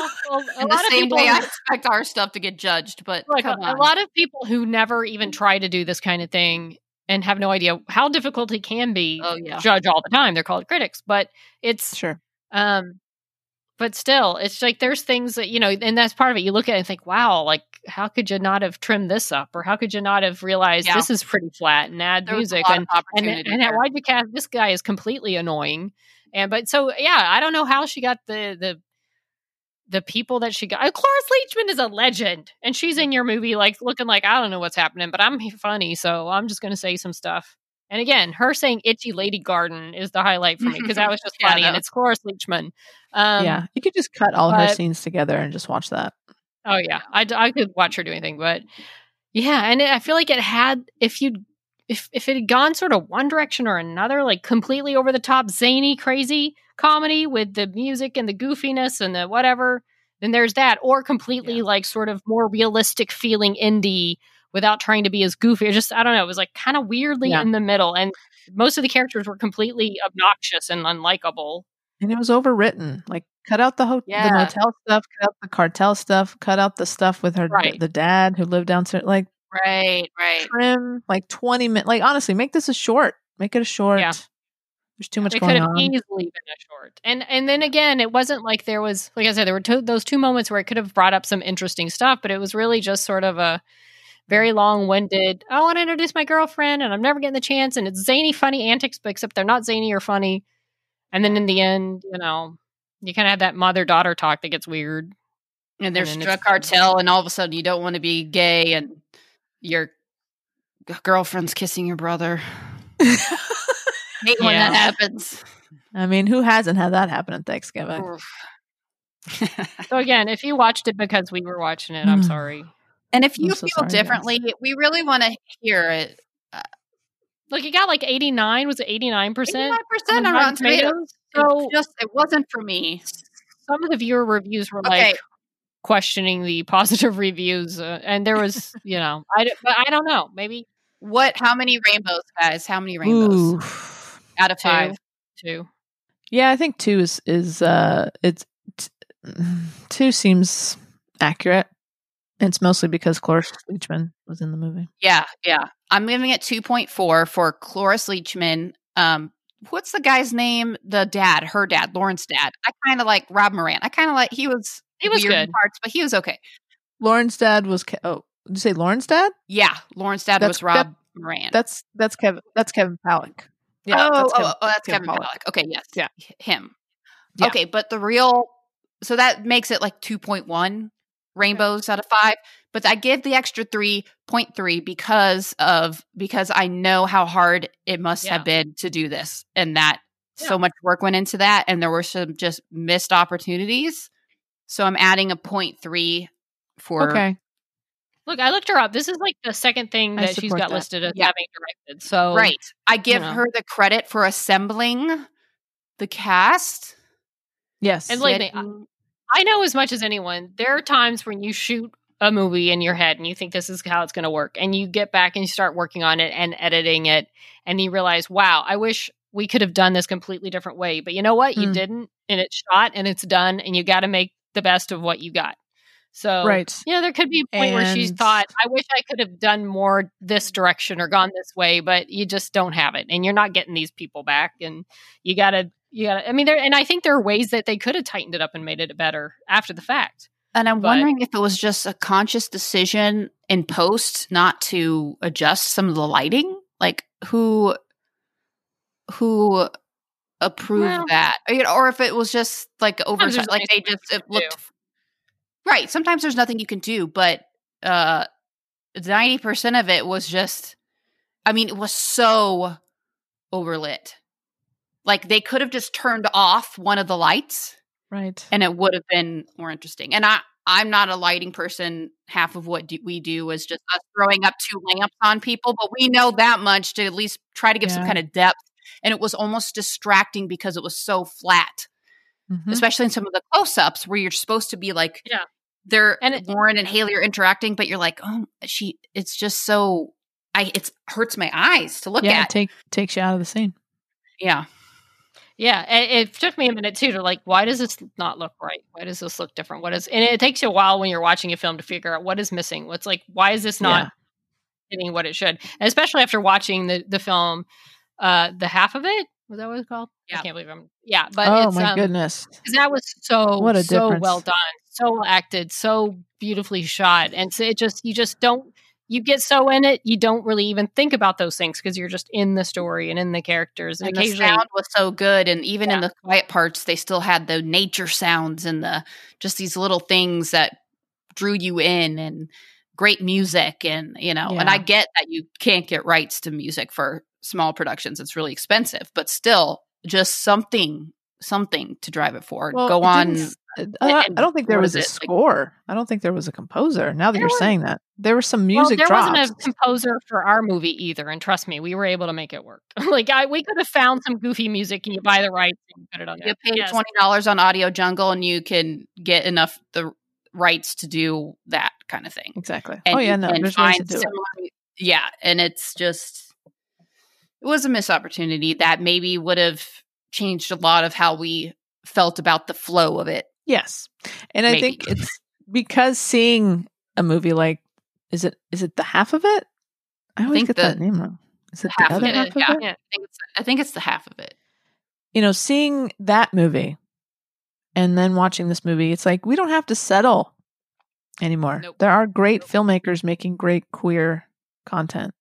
C: Well, well a
D: In the
C: lot of
D: same
C: people.
D: way, I expect our stuff to get judged. But
C: like a,
D: come
C: a
D: on.
C: lot of people who never even try to do this kind of thing and have no idea how difficult it can be.
D: oh yeah,
C: Judge all the time. They're called critics, but it's
B: Sure.
C: Um, but still, it's like there's things that you know, and that's part of it. You look at it and think, "Wow, like how could you not have trimmed this up, or how could you not have realized
D: Yeah.
C: this is pretty flat and add
D: there
C: music
D: a
C: and
D: of
C: and and why'd you cast this guy is completely annoying." And but so yeah, I don't know how she got the the the people that she got. Uh, Cloris Leachman is a legend, and she's in your movie, like looking like I don't know what's happening, but I'm (laughs) funny, so I'm just going to say some stuff. And again, her saying "itchy lady garden" is the highlight for me because that (laughs) was just
D: Yeah,
C: funny,
D: that
C: and it's Cloris Leachman. Um,
B: yeah, you could just cut all her scenes together and just watch that.
C: Oh yeah, I, I could watch her do anything, but yeah, and it, I feel like it had if you if if it had gone sort of one direction or another, like completely over the top, zany, crazy comedy with the music and the goofiness and the whatever, then there's that, or completely
B: Yeah.
C: like sort of more realistic feeling indie without trying to be as goofy. Or just I don't know, it was like kind of weirdly
B: Yeah.
C: in the middle, and most of the characters were completely obnoxious and unlikable.
B: And it was overwritten. Like cut out the hotel,
D: Yeah.
B: the motel stuff, cut out the cartel stuff, cut out the stuff with her
C: Right.
B: the dad who lived downstairs. Like
D: right, right.
B: trim like twenty minutes. Like honestly, make this a short. Make it a short.
C: Yeah.
B: There's too much
C: it could have
B: on.
C: easily been a short and and then again it wasn't like there was like i said there were two, those two moments where it could have brought up some interesting stuff but it was really just sort of a very long-winded i want to introduce my girlfriend and i'm never getting the chance and it's zany funny antics but except they're not zany or funny and then in the end you know you kind of have that mother-daughter talk that gets weird
D: And there's
C: then
D: drug cartel, and all of a sudden you don't want to be gay, and your girlfriend's kissing your brother. (laughs) Hate when that happens.
B: I mean, who hasn't had that happen at Thanksgiving? (laughs)
C: so again if you watched it because we were watching it i'm
B: Mm.
C: sorry
D: and if you
B: so
D: feel
B: sorry, guys.
D: differently, we really want to hear it.
C: like it got like 89 was it 89%
D: 89%
C: on
D: on Rotten Tomatoes.
C: so
D: it just it wasn't for me.
C: some of the viewer reviews were
D: Okay.
C: like questioning the positive (laughs) reviews, uh, and there was, you know, I d- but I don't know, maybe
D: What? How many rainbows, guys? How many rainbows
B: Ooh.
D: Out of
C: two,
D: five?
C: two.
B: Yeah, I think two is is uh it's t- (sighs) two seems accurate. It's mostly because Cloris Leachman was in the movie.
D: Yeah, yeah. I'm giving it 2.4 for Cloris Leachman. Um, what's the guy's name? The dad, her dad, Lauren's dad. I kind of like Rob Moran. I kind of like he was
C: He was good.
D: parts, but he was okay.
B: Lauren's dad was Ke- oh, did you say Lauren's dad?
D: Yeah, Lauren's dad
B: That's-
D: was Rob Moran.
B: That's that's Kevin. That's Kevin Pollak. Yeah,
D: oh,
B: that's
D: oh,
B: Kevin,
D: oh, oh, that's
B: Kevin
D: Kevin
B: Pollak.
D: Pollak. Okay, yes,
B: Yeah.
D: him.
B: Yeah.
D: Okay, but the real, so that makes it like 2.1 rainbows out of five. But I give the extra 3.3 because of because I know how hard it must
C: Yeah.
D: have been to do this, and that
C: Yeah.
D: so much work went into that, and there were some just missed opportunities. So I'm adding a 0.3 for
B: Okay.
C: Look, I looked her up. This is like the second thing that she's got
B: that.
C: listed as
D: Yeah.
C: having directed. So
D: right. I give
C: know.
D: her the credit for assembling the cast.
B: Yes.
C: And me,
D: Getting-
C: I know as much as anyone. There are times when you shoot a movie in your head and you think this is how it's going to work, and you get back and you start working on it and editing it, and you realize, wow, I wish we could have done this completely different way. But you know what? You
B: Mm.
C: didn't, and it's shot and it's done, and you got to make the best of what you got. So
B: right.
C: you know, there could be a point where she's thought, I wish I could have done more this direction or gone this way, but you just don't have it. And you're not getting these people back. And you gotta you gotta I mean there and I think there are ways that they could have tightened it up and made it better after the fact.
D: And I'm
C: But-
D: wondering if it was just a conscious decision in post not to adjust some of the lighting. Like who who approved
C: Well-
D: that? Or, you know, or if it was just like oversight like they just it looked Right. Sometimes there's nothing you can do, but uh 90% of it was just I mean, it was so overlit. Like they could have just turned off one of the lights
B: Right.
D: and it would have been more interesting. And I, I'm not a lighting person. Half of what do, we do is just us throwing up two lamps on people, but we know that much to at least try to give some kind of depth. And it was almost distracting because it was so flat,
B: Mhm.
D: especially in some of the close-ups where you're supposed to be like,
C: Yeah.
D: they're
C: And it-
D: Lauren and Haley are interacting, but you're like, oh, she. It's just so. I it hurts my eyes to look
B: yeah, it
D: at.
B: take takes you out of the scene.
D: yeah,
C: Yeah. It, it took me a minute too to like, why does this not look right? Why does this look different? What is and it takes you a while when you're watching a film to figure out what is missing. What's like, why is this not
B: Yeah.
C: hitting what it should? And especially after watching the the film, uh the half of it. Was that what it's called?
D: Yeah.
C: I can't believe I'm yeah, but
B: oh
C: it's,
B: my
C: um,
B: goodness.
C: that was so
B: What a
C: so
B: difference.
C: well done, so acted, so beautifully shot, and so it just you just don't you get so in it you don't really even think about those things because you're just in the story and in the characters, and,
D: and the sound was so good and even in the quiet parts they still had the nature sounds and the just these little things that drew you in and great music and you know and i get that you can't get rights to music for small productions it's really expensive but still just something something to drive it forward
B: Well,
D: go
B: it
D: on
B: s- uh, I, I don't think there was a
D: it, like-
B: score. I don't think there was a composer. Now that you're
C: was-
B: saying that, there was some
C: well,
B: music
C: there
B: drops.
C: wasn't a composer for our movie either, and trust me, we were able to make it work. (laughs) like I, we could have found some goofy music, and you buy the rights and you put it on there.
D: you pay
C: Yes.
D: twenty dollars on AudioJungle and you can get enough the rights to do that kind of thing
B: exactly.
D: Oh, and
B: oh yeah, no, there's ways to
D: find
B: do it.
D: Yeah, and it's just it was a missed opportunity that maybe would have changed a lot of how we felt about the flow of it.
B: Yes, and I think it's because seeing a movie like is it is it the half of it? I always
D: think
B: get
D: the-
B: that name wrong. Is it the
D: half of
B: other
D: it,
B: half of
D: yeah.
B: it?
C: Yeah.
D: I think it's I think it's the half of it.
B: You know, seeing that movie and then watching this movie, it's like we don't have to settle anymore.
D: Nope.
B: There are great
D: Nope.
B: filmmakers making great queer content.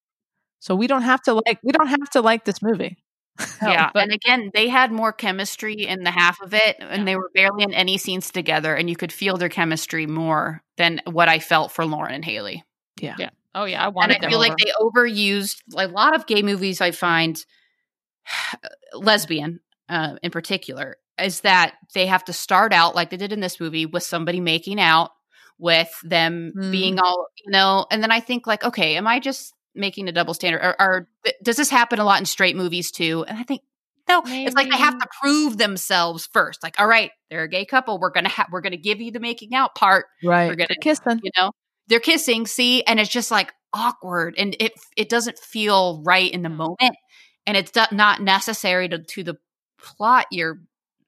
B: So we don't have to like we don't have to like this movie. (laughs)
D: yeah,
C: but-
D: and again, they had more chemistry in the half of it, and
C: Yeah.
D: they were barely in any scenes together, and you could feel their chemistry more than what I felt for Lauren and Haley. Yeah. Yeah.
C: Oh yeah, I wanted.
D: and I
C: them
D: feel like they overused like, a lot of gay movies. I find (sighs) lesbian uh, in particular is that they have to start out like they did in this movie with somebody making out with them
B: Mm.
D: being all you know, and then I think like, okay, am I just making a double standard? Or, or does this happen a lot in straight movies too? And I think No, it's like they have to prove themselves first. Like, all right, they're a gay couple. We're gonna have we're gonna give you the making out part.
B: Right.
D: We're gonna-
B: They're kissing.
D: You know, they're kissing. See, and it's just like awkward, and it it doesn't feel right in the moment, and it's not necessary to to the plot. You're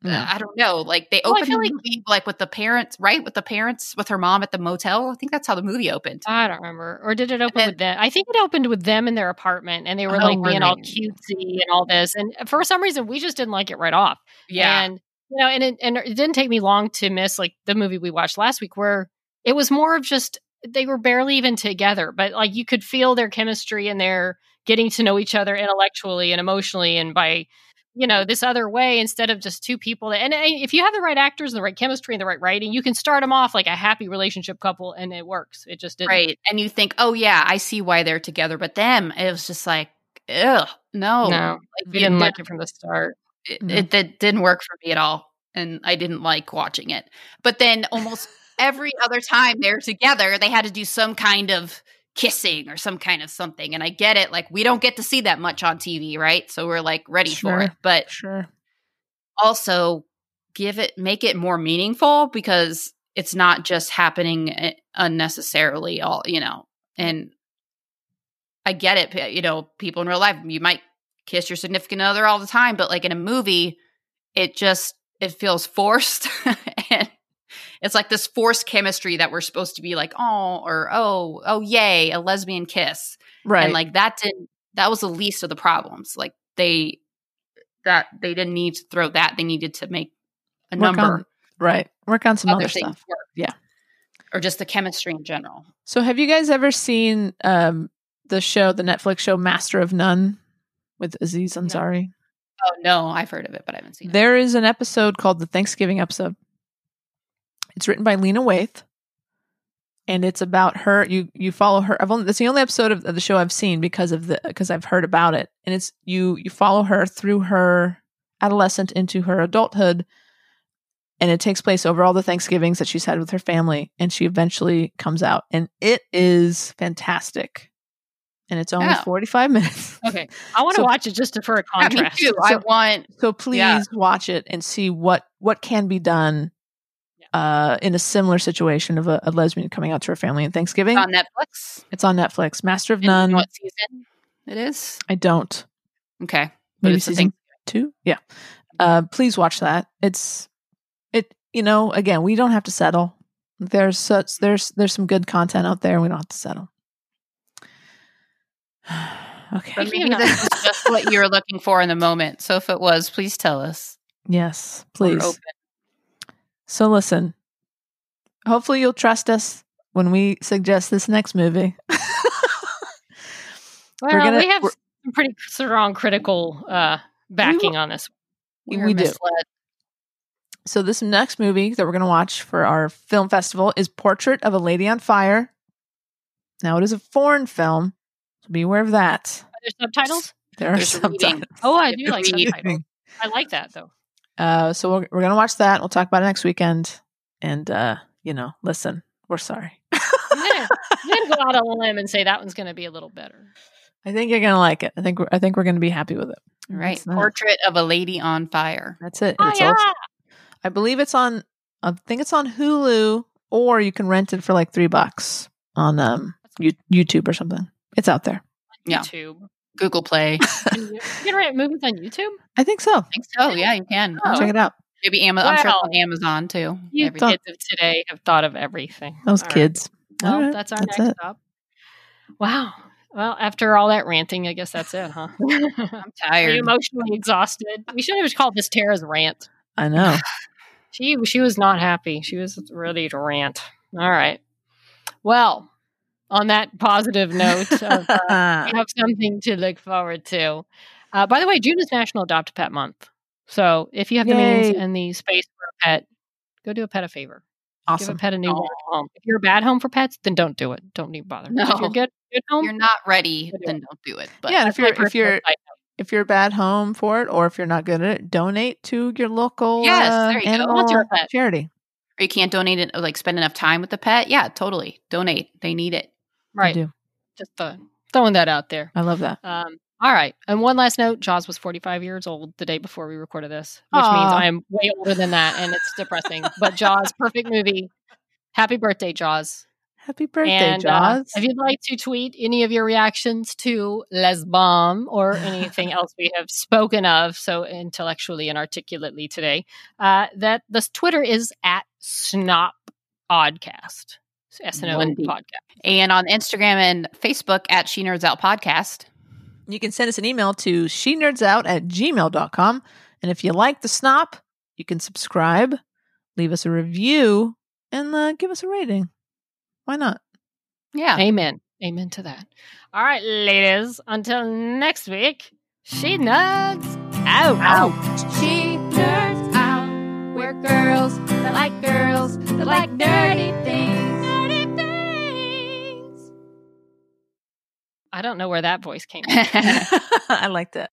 B: No.
D: I don't know. Like they
C: Well,
D: opened the
C: like-
D: movie like with the parents, right? With the parents, with her mom at the motel. I think that's how the movie opened.
C: I don't remember. Or did it open
D: then-
C: with them? I think it opened with them in their apartment and they were
B: Oh,
C: like being all cutesy and all this. And for some reason, we just didn't like it right off. Yeah. And, you know, and it, and it didn't take me long to miss like the movie we watched last week where it was more of just they were barely even together, but like you could feel their chemistry and their getting to know each other intellectually and emotionally and by you know this other way instead of just two people that, and, and if you have the right actors and the right chemistry and the right writing you can start them off like a happy relationship couple and it works it just didn't
D: right. And you think, oh yeah, I see why they're together. But them, it was just like, ugh, no,
C: no
D: Like,
C: didn't like it from the start
D: it,
B: No.
D: it, it didn't work for me at all, and I didn't like watching it. But then almost every other time they're together, they had to do some kind of kissing or some kind of something. And I get it, like we don't get to see that much on TV, right? So we're like ready for it, but
B: Sure.
D: also give it make it more meaningful because it's not just happening eh, unnecessarily all you know and i get it you know people in real life you might kiss your significant other all the time but like in a movie it just it feels forced (laughs) it's like this forced chemistry that we're supposed to be like oh or oh oh yay a lesbian kiss
B: Right.
D: and like that didn't that was the least of the problems like they that they didn't need to throw that they needed to make a
B: Work
D: number
B: on- right. Work on some
D: other
B: other stuff.
D: work
B: Yeah.
D: or just the chemistry in general
B: So, have you guys ever seen um, the show, the Netflix show Master of None with Aziz Ansari?
D: oh no i've heard of it but i haven't seen it
B: There is an episode called the Thanksgiving episode. It's written by Lena Waithe, and it's about her. You you follow her. I've only that's the only episode of, of the show I've seen because of the because I've heard about it, and it's you you follow her through her adolescent into her adulthood, and it takes place over all the Thanksgivings that she's had with her family, and she eventually comes out, and it is fantastic, and it's only
D: oh.
B: forty five minutes.
C: okay i want to (laughs)
B: So-
C: watch it just to, for a (laughs)
D: Yeah, me
C: contrast
D: too. i want
B: So please
D: Yeah.
B: watch it and see what what can be done uh, in a similar situation of a, a lesbian coming out to her family on Thanksgiving.
D: on netflix
B: it's on Netflix. Master of
D: And you know
B: None.
D: what season it is
B: I don't.
D: okay but
B: Maybe season two. Yeah. Uh, please watch that. It's it. You know, again, we don't have to settle. There's such there's there's some good content out there. We don't have to settle. (sighs) okay.
D: but maybe
C: of-
D: this is just what you're looking for in the moment so if it was please tell us
B: Yes,
D: We're
B: please.
D: Open.
B: So listen, hopefully you'll trust us when we suggest this next movie.
C: well,
B: gonna-
C: we have
B: we're-
C: some pretty strong critical uh backing on this
D: we,
B: We do. so this next movie that we're going to watch for our film festival is Portrait of a Lady on Fire. Now it is a foreign film, so be aware of that.
C: Are there subtitles
B: There are
D: There's a reading.
C: oh i do
D: have
C: like
D: to
C: subtitles i like that though
B: Uh, so we're, we're going to watch that. We'll talk about it next weekend. And uh, you know, listen, we're sorry.
C: I'm gonna, I'm gonna go out on a limb and say that one's gonna be a little better
B: I think you're going to like it. I think we're, I think we're going to be happy with it.
D: All right
B: That's that.
D: portrait of a lady on fire
B: That's it.
C: oh
B: It's
C: yeah
B: also- I believe it's on. I think it's on Hulu, or you can rent it for like three bucks on um you, YouTube or something. It's out there.
D: Yeah.
C: youtube
D: google play
C: Can (laughs) you, (laughs) you can rent movies on youtube
B: I think so.
D: I think so yeah you can
C: Oh.
B: Check it out.
D: maybe Amazon, I'm sure on Amazon too
C: you
D: Everything.
C: kids of today have thought of everything
B: Those
C: All right.
B: kids.
C: Well,
B: All right,
C: that's our
B: that's
C: next
B: it.
C: stop. Wow. Well, after all that ranting, I guess that's it, huh? (laughs)
D: I'm
C: you
D: tired
C: emotionally exhausted? We should have called this Tara's rant.
B: I know.
C: She she was not happy. She was ready to rant. All right. Well, on that positive note, of, uh, (laughs) we have something to look forward to. Uh, by the way, June is National Adopt a Pet Month. So if you have the means and the space for a pet, go do a pet a favor.
B: Awesome.
C: Give a pet a new
D: Aw.
C: home. If you're a bad home for pets, then don't do it. Don't even bother.
D: No.
C: If you're good, good home,
D: you're not ready
C: do
D: then don't do it but
B: yeah, if you're if you're
C: side
B: if you're a bad home for it, or if you're not good at it, donate to your local
D: Yes,
B: uh,
D: there you go.
B: animal
C: What's your pet?
B: charity.
D: or you can't donate it like spend enough time with the pet yeah totally donate they need it
B: I
C: Right.
B: do.
C: Just uh, throwing that out there.
B: I love that.
C: Um, All right. And one last note Jaws was 45 years old the day before we recorded this, which
B: Aw.
C: means I am way older than that and it's depressing. but Jaws, perfect movie. Happy birthday, Jaws.
B: Happy birthday,
C: and uh,
B: Jaws.
C: if you'd like to tweet any of your reactions to Lez Bomb or anything (laughs) else we have spoken of so intellectually and articulately today, uh, that this Twitter is at Snop Oddcast. S N O
D: One
C: podcast.
D: And on Instagram and Facebook at She Nerds Out Podcast.
B: You can send us an email to she nerds out at gmail.com. And if you like the snop, you can subscribe, leave us a review, and uh, give us a rating. Why not?
D: Yeah.
C: Amen. Amen to that. All right, ladies. Until next week, she nuts out.
A: She nerds out. We're girls that like girls that like nerdy things.
C: I don't know where that voice came (laughs) from.
B: I like that.